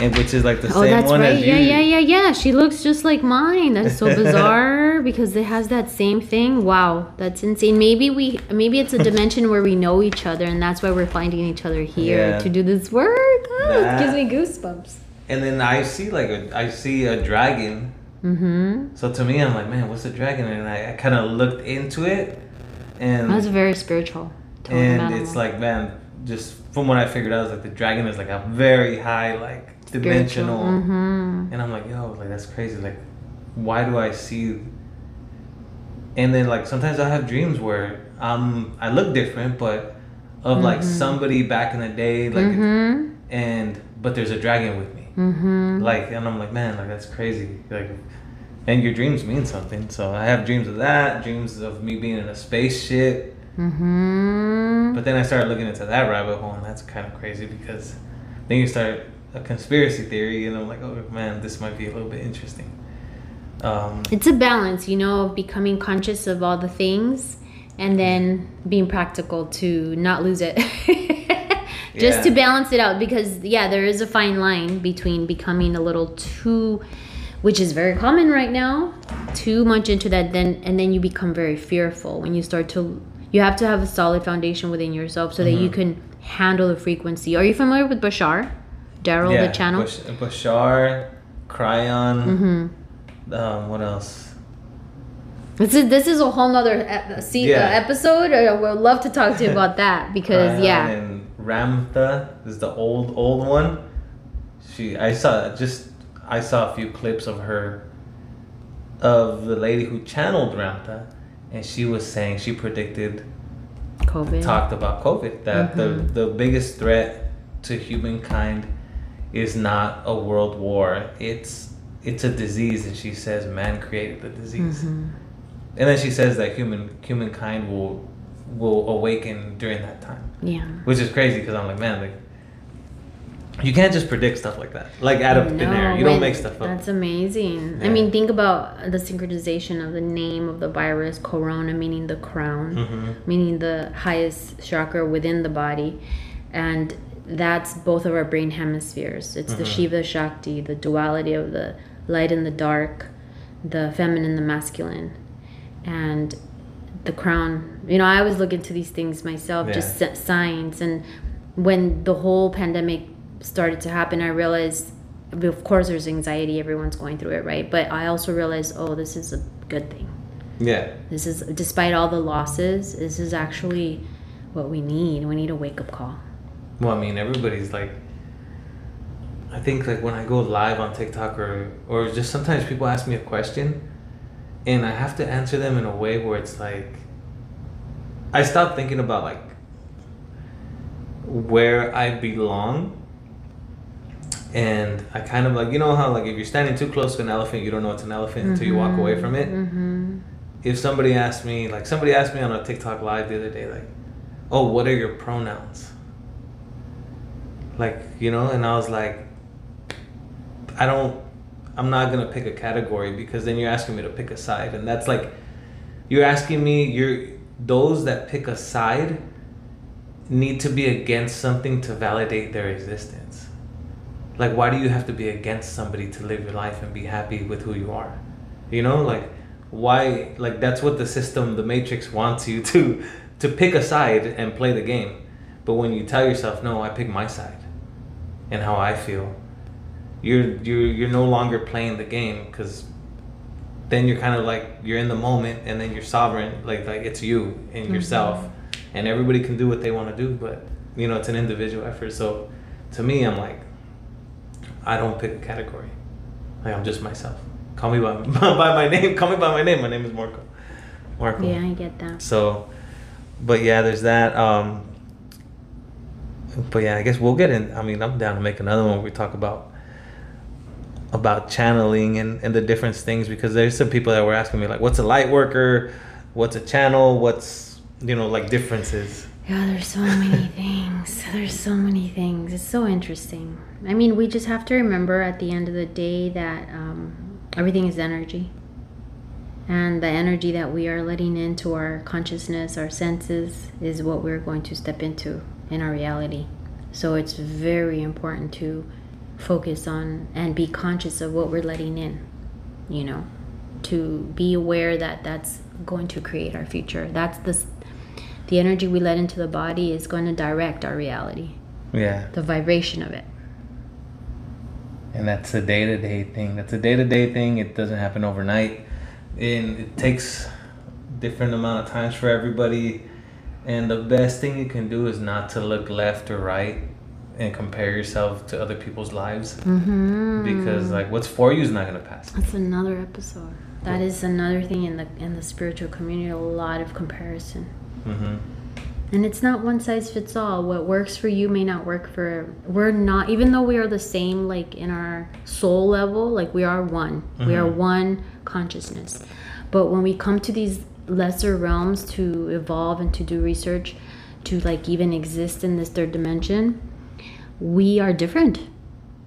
And which is like the Oh, same that's one right. as you. Yeah, yeah, yeah, yeah. She looks just like mine. That's so bizarre because it has that same thing. Wow, that's insane. Maybe we, maybe it's a dimension where we know each other, and that's why we're finding each other here Yeah. to do this work. Oh, it That- gives me goosebumps. And then I see like a I see a dragon. Mm-hmm. So to me, I'm like, man, what's a dragon? And I, I kind of looked into it, and That's very spiritual. And animal. it's like, man, just from what I figured out, is like the dragon is like a very high like dimensional. Mm-hmm. And I'm like, yo, like that's crazy. Like, why do I see? And then like sometimes I have dreams where um I look different, but of like somebody back in the day, like, Mm-hmm. and but there's a dragon with me. Mm-hmm. Like, and I'm like, man, like that's crazy. Like, and your dreams mean something. So I have dreams of that, dreams of me being in a spaceship. Mm-hmm. But then I started looking into that rabbit hole, and that's kind of crazy because then you start a conspiracy theory, and I'm like, oh man, this might be a little bit interesting. Um, It's a balance, you know, of becoming conscious of all the things and then being practical to not lose it. Just Yeah. to balance it out because yeah, there is a fine line between becoming a little too which is very common right now, too much into that then and then you become very fearful when you start to you have to have a solid foundation within yourself so that you can handle the frequency. Are you familiar with Bashar? Daryl yeah, the channel? Bash- Bashar, Kryon. Mm-hmm. Um, what else? This is this is a whole nother ep- see, Yeah. uh, episode. I would love to talk to you about that because Kryon yeah, And Ramtha is the old old one. She, I saw just I saw a few clips of her, of the lady who channeled Ramtha, and she was saying she predicted COVID. talked about COVID that Mhm. the the biggest threat to humankind is not a world war. It's it's a disease, and she says man created the disease, mm-hmm. and then she says that human humankind will will awaken during that time. Yeah, which is crazy because I'm like, man, like you can't just predict stuff like that, like out of thin air. You don't make stuff up. That's amazing. Yeah. I mean, think about the synchronization of the name of the virus, corona, meaning the crown, mm-hmm. meaning the highest chakra within the body, and that's both of our brain hemispheres. It's mm-hmm. the Shiva Shakti, the duality of the light and the dark, the feminine, the masculine, and the crown. You know, I always look into these things myself, yeah. just signs. And when the whole pandemic started to happen, I realized, of course, there's anxiety. Everyone's going through it, right? But I also realized, oh, this is a good thing. Yeah. This is, despite all the losses, this is actually what we need. We need a wake up call. Well, I mean, everybody's like, I think like when I go live on TikTok or or just sometimes people ask me a question, and I have to answer them in a way where it's like, I stop thinking about like where I belong and I kind of like you know how like if you're standing too close to an elephant, you don't know it's an elephant mm-hmm. until you walk away from it. Mm-hmm. If somebody asked me, like somebody asked me on a TikTok live the other day, like, "Oh, what are your pronouns?" Like you know, and I was like, I don't, I'm not gonna pick a category because then you're asking me to pick a side, and that's like, you're asking me, you're those that pick a side need to be against something to validate their existence like why do you have to be against somebody to live your life and be happy with who you are? You know like why like that's what the system the matrix wants you to to pick a side and play the game. But when you tell yourself no i pick my side and how i feel you're you're you're no longer playing the game because then you're kind of like you're in the moment and then you're sovereign like like it's you and mm-hmm. yourself. And everybody can do what they want to do but you know it's an individual effort. So to me i'm like I don't pick a category. Like I'm just myself. Call me by by my name. Call me by my name. My name is Marco. Marco. Yeah, I get that. So, but yeah, there's that. Um, but yeah, I guess we'll get in. I mean, I'm down to make another one where we talk about about channeling and, and the different things because there's some people that were asking me like, what's a light worker? What's a channel? What's you know like differences? Yeah, there's so many things. There's so many things. It's so interesting. I mean, we just have to remember at the end of the day that um, everything is energy. And the energy that we are letting into our consciousness, our senses, is what we're going to step into in our reality. So it's very important to focus on and be conscious of what we're letting in, you know, to be aware that that's going to create our future. That's the the energy we let into the body is going to direct our reality. Yeah. The vibration of it. And that's a day to day thing. That's a day to day thing. It doesn't happen overnight. And it takes different amount of times for everybody. And the best thing you can do is not to look left or right and compare yourself to other people's lives. Mm-hmm. Because like what's for you is not gonna pass. That's another episode. That is another thing in the in the spiritual community. A lot of comparison. Mm-hmm. And it's not one size fits all. What works for you may not work for. We're not, even though we are the same, like in our soul level, like we are one. Mm-hmm. We are mm-hmm. one consciousness. But when we come to these lesser realms to evolve and to do research, to like even exist in this third dimension, we are different.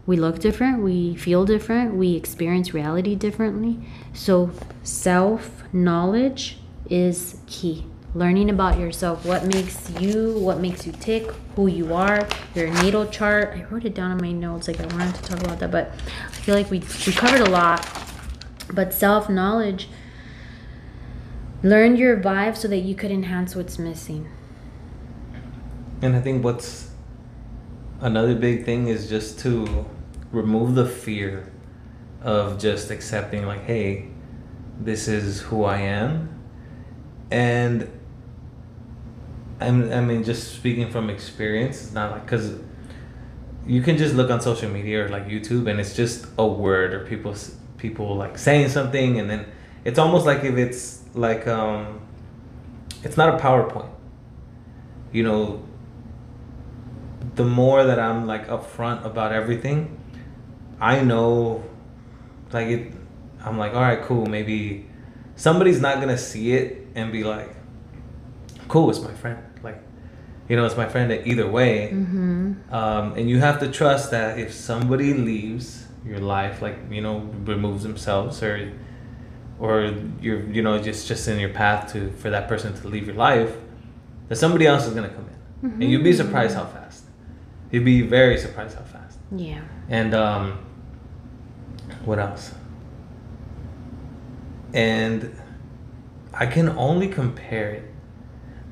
We look different, we feel different, we experience reality differently. So, self knowledge is key learning about yourself. What makes you what makes you tick who you are your natal chart. I wrote it down in my notes like i wanted to talk about that but i feel like we, we covered a lot. But self-knowledge learn your vibe so that you could enhance what's missing. And i think what's another big thing is just to remove the fear of just accepting like hey this is who i am. And I mean, just speaking from experience, it's not like because you can just look on social media or like YouTube, and it's just a word or people people like saying something, and then it's almost like if it's like um, it's not a PowerPoint. You know, the more that I'm like upfront about everything, I know like it i'm like all right cool maybe somebody's not gonna see it and be like cool it's my friend you know it's my friend that either way Mm-hmm. um, and you have to trust that if somebody leaves your life like you know removes themselves or or you're you know just just in your path to for that person to leave your life that somebody else is gonna come in and you'd be surprised how fast you'd be very surprised how fast Yeah. and um, what else? And I can only compare it,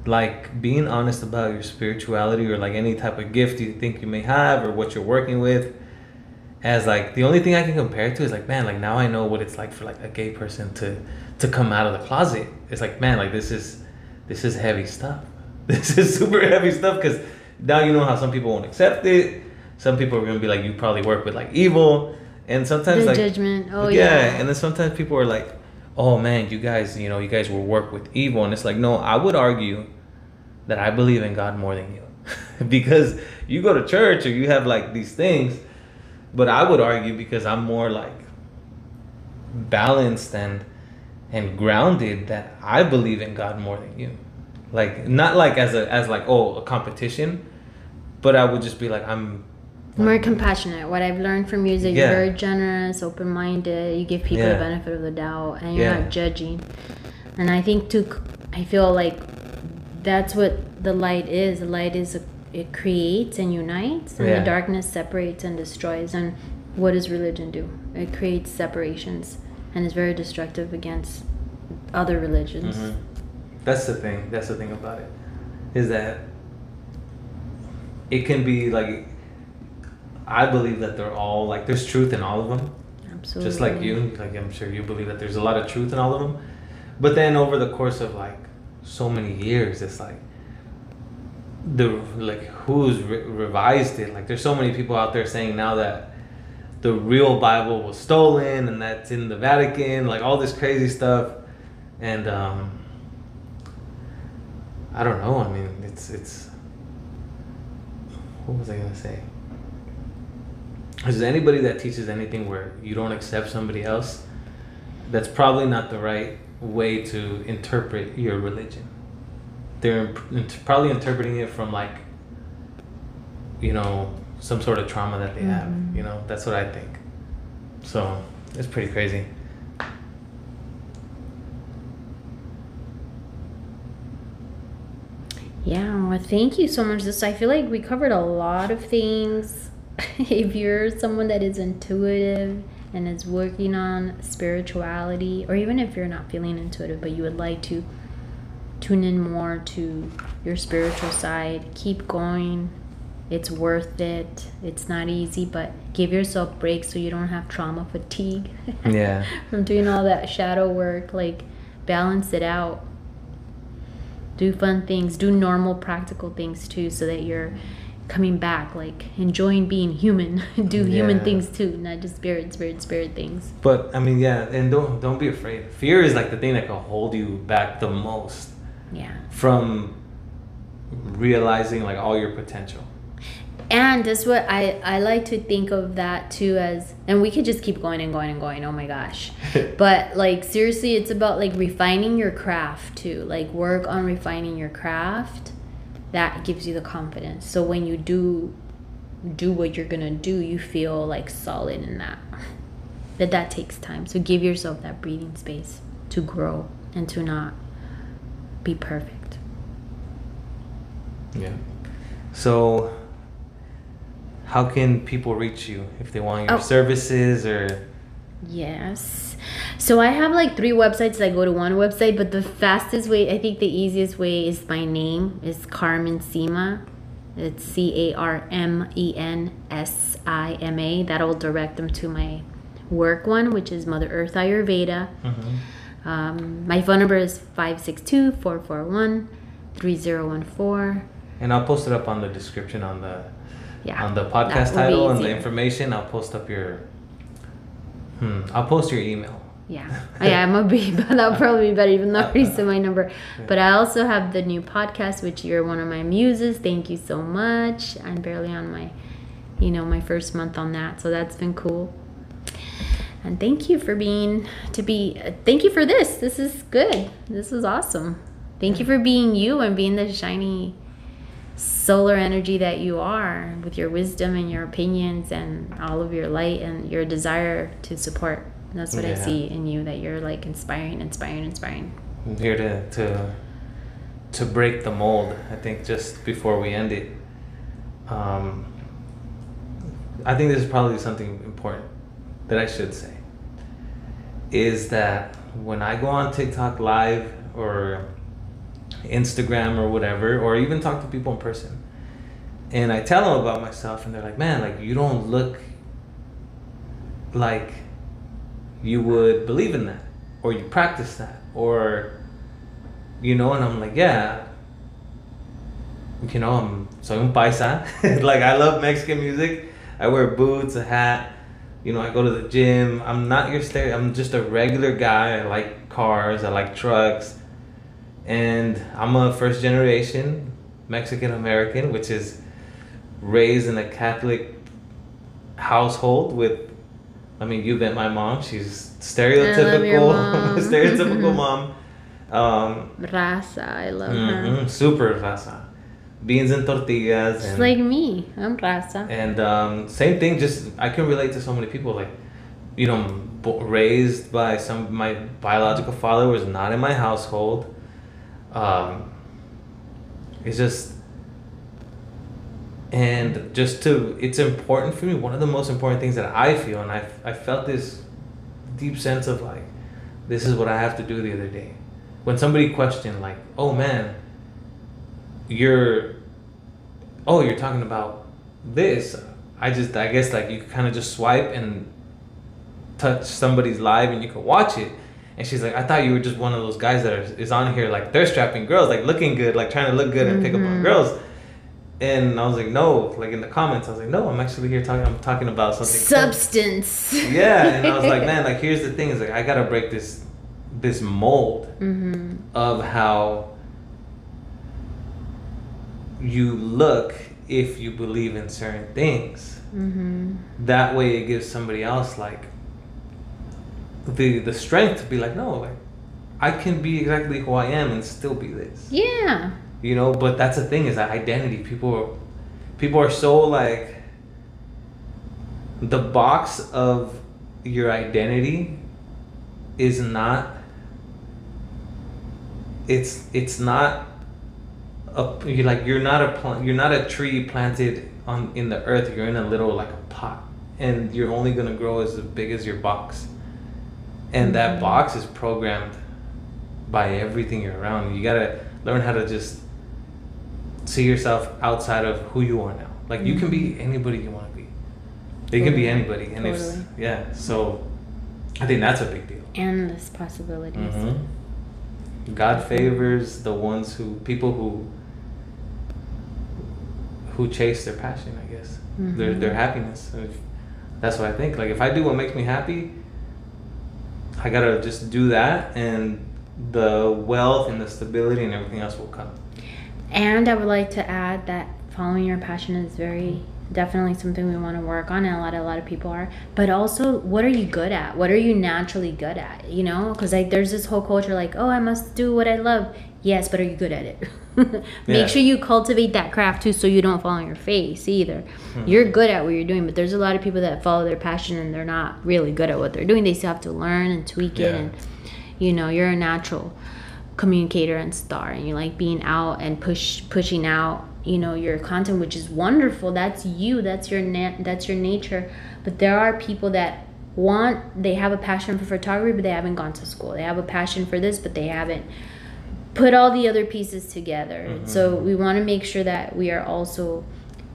like being honest about your spirituality or like any type of gift you think you may have or what you're working with, as like the only thing I can compare it to is like man, like now I know what it's like for like a gay person to to come out of the closet. It's like man, like this is this is heavy stuff. This is super heavy stuff because now you know how some people won't accept it. Some people are gonna be like, you probably work with like evil, and sometimes The like judgment. Oh yeah, yeah. and then sometimes people are like, "Oh man, you guys, you know, you guys will work with evil," and it's like, no, I would argue that I believe in God more than you, because you go to church or you have like these things, but I would argue because I'm more like balanced and and grounded that I believe in God more than you, like not like as a as like oh a competition, but I would just be like I'm More compassionate. What I've learned from you is that Yeah. you're very generous, open minded. You give people Yeah. the benefit of the doubt, and you're Yeah. not judging. And I think too, I feel like that's what the light is. The light is a, it creates and unites, and Yeah. the darkness separates and destroys. And what does religion do? It creates separations, and is very destructive against other religions. Mhm. That's the thing. That's the thing about it, is that it can be like. I believe that they're all like there's truth in all of them, Absolutely. just like you. Like I'm sure you believe that there's a lot of truth in all of them, but then over the course of like so many years, it's like the like who's re- revised it. Like there's so many people out there saying now that the real Bible was stolen and that's in the Vatican, like all this crazy stuff, and um, I don't know. I mean, it's it's. What was I gonna say? Is there anybody that teaches anything where you don't accept somebody else? That's probably not the right way to interpret your religion. They're probably interpreting it from like, you know, some sort of trauma that they have. Mhm. You know, that's what I think. So it's pretty crazy. Yeah, well, thank you so much. This I feel like we covered a lot of things. if you're someone that is intuitive and is working on spirituality, or even if you're not feeling intuitive but you would like to tune in more to your spiritual side, keep going. It's worth it. It's not easy, but give yourself breaks so you don't have trauma fatigue Yeah. from doing all that shadow work. Like, balance it out do fun things do normal practical things too so that you're coming back like enjoying being human do human things too not just spirit spirit spirit things. But I mean, yeah, and don't don't be afraid. Fear is like the thing that can hold you back the most yeah. from realizing like all your potential. and that's what i i like to think of that too as and we could just keep going and going and going oh my gosh. But like seriously it's about like refining your craft too like work on refining your craft that gives you the confidence so when you do do what you're gonna do you feel like solid in that but that takes time so give yourself that breathing space to grow and to not be perfect Yeah. So, how can people reach you if they want your Oh. services or? Yes. So I have like three websites. I go to one website, but the fastest way, I think the easiest way is my name is Carmen Sima. It's C A R M E N S I M A. That'll direct them to my work one, which is Mother Earth Ayurveda. Mhm. Um, my phone number is 562 441 3014. And I'll post it up on the description on the Yeah. on the podcast title and the information. I'll post up your. Hmm. I'll post your email. Yeah, Oh, yeah, I'm a be, but that'll probably be better, even though I already said my number. But I also have the new podcast, which you're one of my muses. Thank you so much. I'm barely on my, you know, my first month on that, so that's been cool. And thank you for being to be. Uh, thank you for this. This is good. This is awesome. Thank you for being you and being the shiny solar energy that you are with your wisdom and your opinions and all of your light and your desire to support. That's what I see in you that you're like inspiring, inspiring, inspiring. I'm here to to to break the mold. I think just before we end it, um, I think this is probably something important that I should say. Is that when I go on TikTok live or Instagram or whatever, or even talk to people in person, and I tell them about myself, and they're like, "Man, like you don't look like you would believe in that, or you practice that, or you know." And I'm like, "Yeah." You know, I'm soy un paisa. like I love Mexican music. I wear boots, a hat. You know, I go to the gym. I'm not your stereo. I'm just a regular guy. I like cars. I like trucks and I'm a first generation Mexican American, which is raised in a Catholic household with. I mean, you met my mom. She's stereotypical, mom. stereotypical mom. Um, Raza, I love her. mhm, super raza, beans and tortillas, Just and, like me. I'm Raza. and um, same thing. Just I can relate to so many people. Like, you know, raised by some my biological father was not in my household. Um, it's just, and just to, it's important for me. One of the most important things that I feel, and I I felt this deep sense of like, this is what I have to do the other day. When somebody questioned like, oh man, you're oh you're talking about this i just i guess like you kind of just swipe and touch somebody's live and you can watch it and she's like i thought you were just one of those guys that are, is on here like they're strapping girls like looking good like trying to look good and pick up on Mhm. girls and i was like no like in the comments i was like no i'm actually here talking i'm talking about something Substance. yeah and i was like man like here's the thing is like i gotta break this this mold Mm-hmm. of how you look if you believe in certain things. Mm-hmm. That way, it gives somebody else like the the strength to be like, no, like I can be exactly who I am and still be this. Yeah. You know, but that's the thing is that identity. People are people are so like the box of your identity is not it's it's not a you're like you're not a plant you're not a tree planted on in the earth you're in a little like a pot and you're only going to grow as big as your box and that Mhm. box is programmed by everything you're around you got to learn how to just see yourself outside of who you are now like you can be anybody you want to be you can be anybody and Totally. if yeah so i think that's a big deal Endless possibilities. Mhm. God favors the ones who people who who chase their passion. I guess their Mhm. their happiness. If- that's what I think. Like if I do what makes me happy, I gotta just do that, and the wealth and the stability and everything else will come. And I would like to add that following your passion is very definitely something we want to work on, and a lot a lot of people are. But also, what are you good at? What are you naturally good at? You know, because like there's this whole culture like, oh, I must do what I love. Yes, but are you good at it? Make Yeah. sure you cultivate that craft too, so you don't fall on your face either. Hmm. You're good at what you're doing, but there's a lot of people that follow their passion and they're not really good at what they're doing. They still have to learn and tweak it, and you know, you're a natural communicator and star and you like being out and push pushing out you know your content which is wonderful that's you that's your na- that's your nature but there are people that want they have a passion for photography but they haven't gone to school they have a passion for this but they haven't put all the other pieces together so we want to make sure that we are also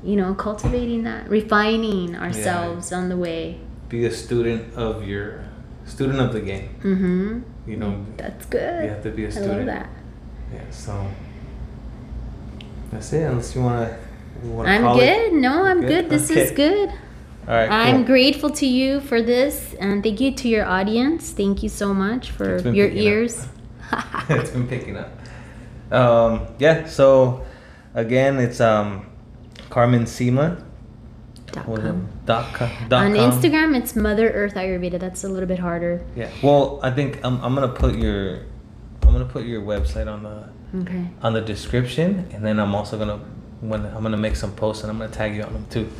you know cultivating that refining ourselves on the way Be a student of your student of the game. mm-hmm You know, that's good you have to be a student. I love that Yeah. So that's it. Unless you wanna. You i'm call it? good no i'm Good? good, this is good All right. I'm grateful to you for this, and thank you to your audience. Thank you so much for your ears. up. it's been picking up. Um, yeah, so again, it's um, Carmen Sima Dot com. Dot com. Dot On com. Instagram, it's Mother Earth Ayurveda. That's a little bit harder. Yeah. Well, I think I'm, I'm gonna put your I'm gonna put your website on the Okay. on the description, and then I'm also gonna when I'm gonna make some posts and I'm gonna tag you on them too,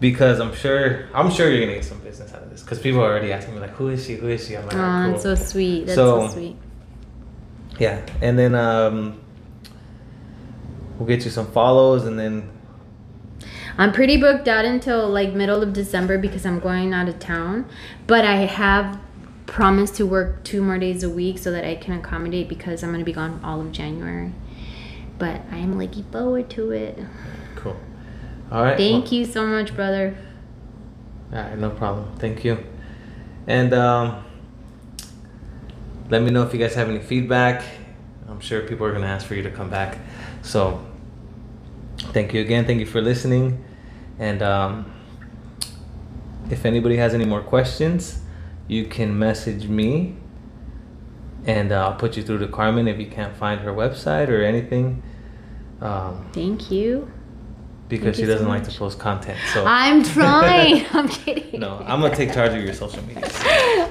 because I'm sure I'm sure you're gonna get some business out of this because people are already asking me like, who is she? Who is she? I'm like, Oh, "Alright, that's cool." so sweet. That's so, So- sweet. Yeah, and then um, we'll get you some follows, and then I'm pretty booked out until like middle of December because I'm going out of town. But I have promised to work two more days a week so that I can accommodate because I'm gonna be gone all of January. But I am looking forward to it. cool. All right. Thank you so much, brother. All right, no problem. Thank you. And um, let me know if you guys have any feedback. I'm sure people are going to ask for you to come back. So thank you again. Thank you for listening. And um, if anybody has any more questions, you can message me and uh, I'll put you through to Carmen if you can't find her website or anything. Um, Thank you. Because Thank she doesn't like to post content. So I'm trying. I'm kidding. no, I'm gonna take charge of your social media.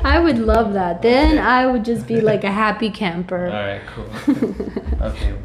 I would love that. Then I would just be like a happy camper. All right, cool. okay.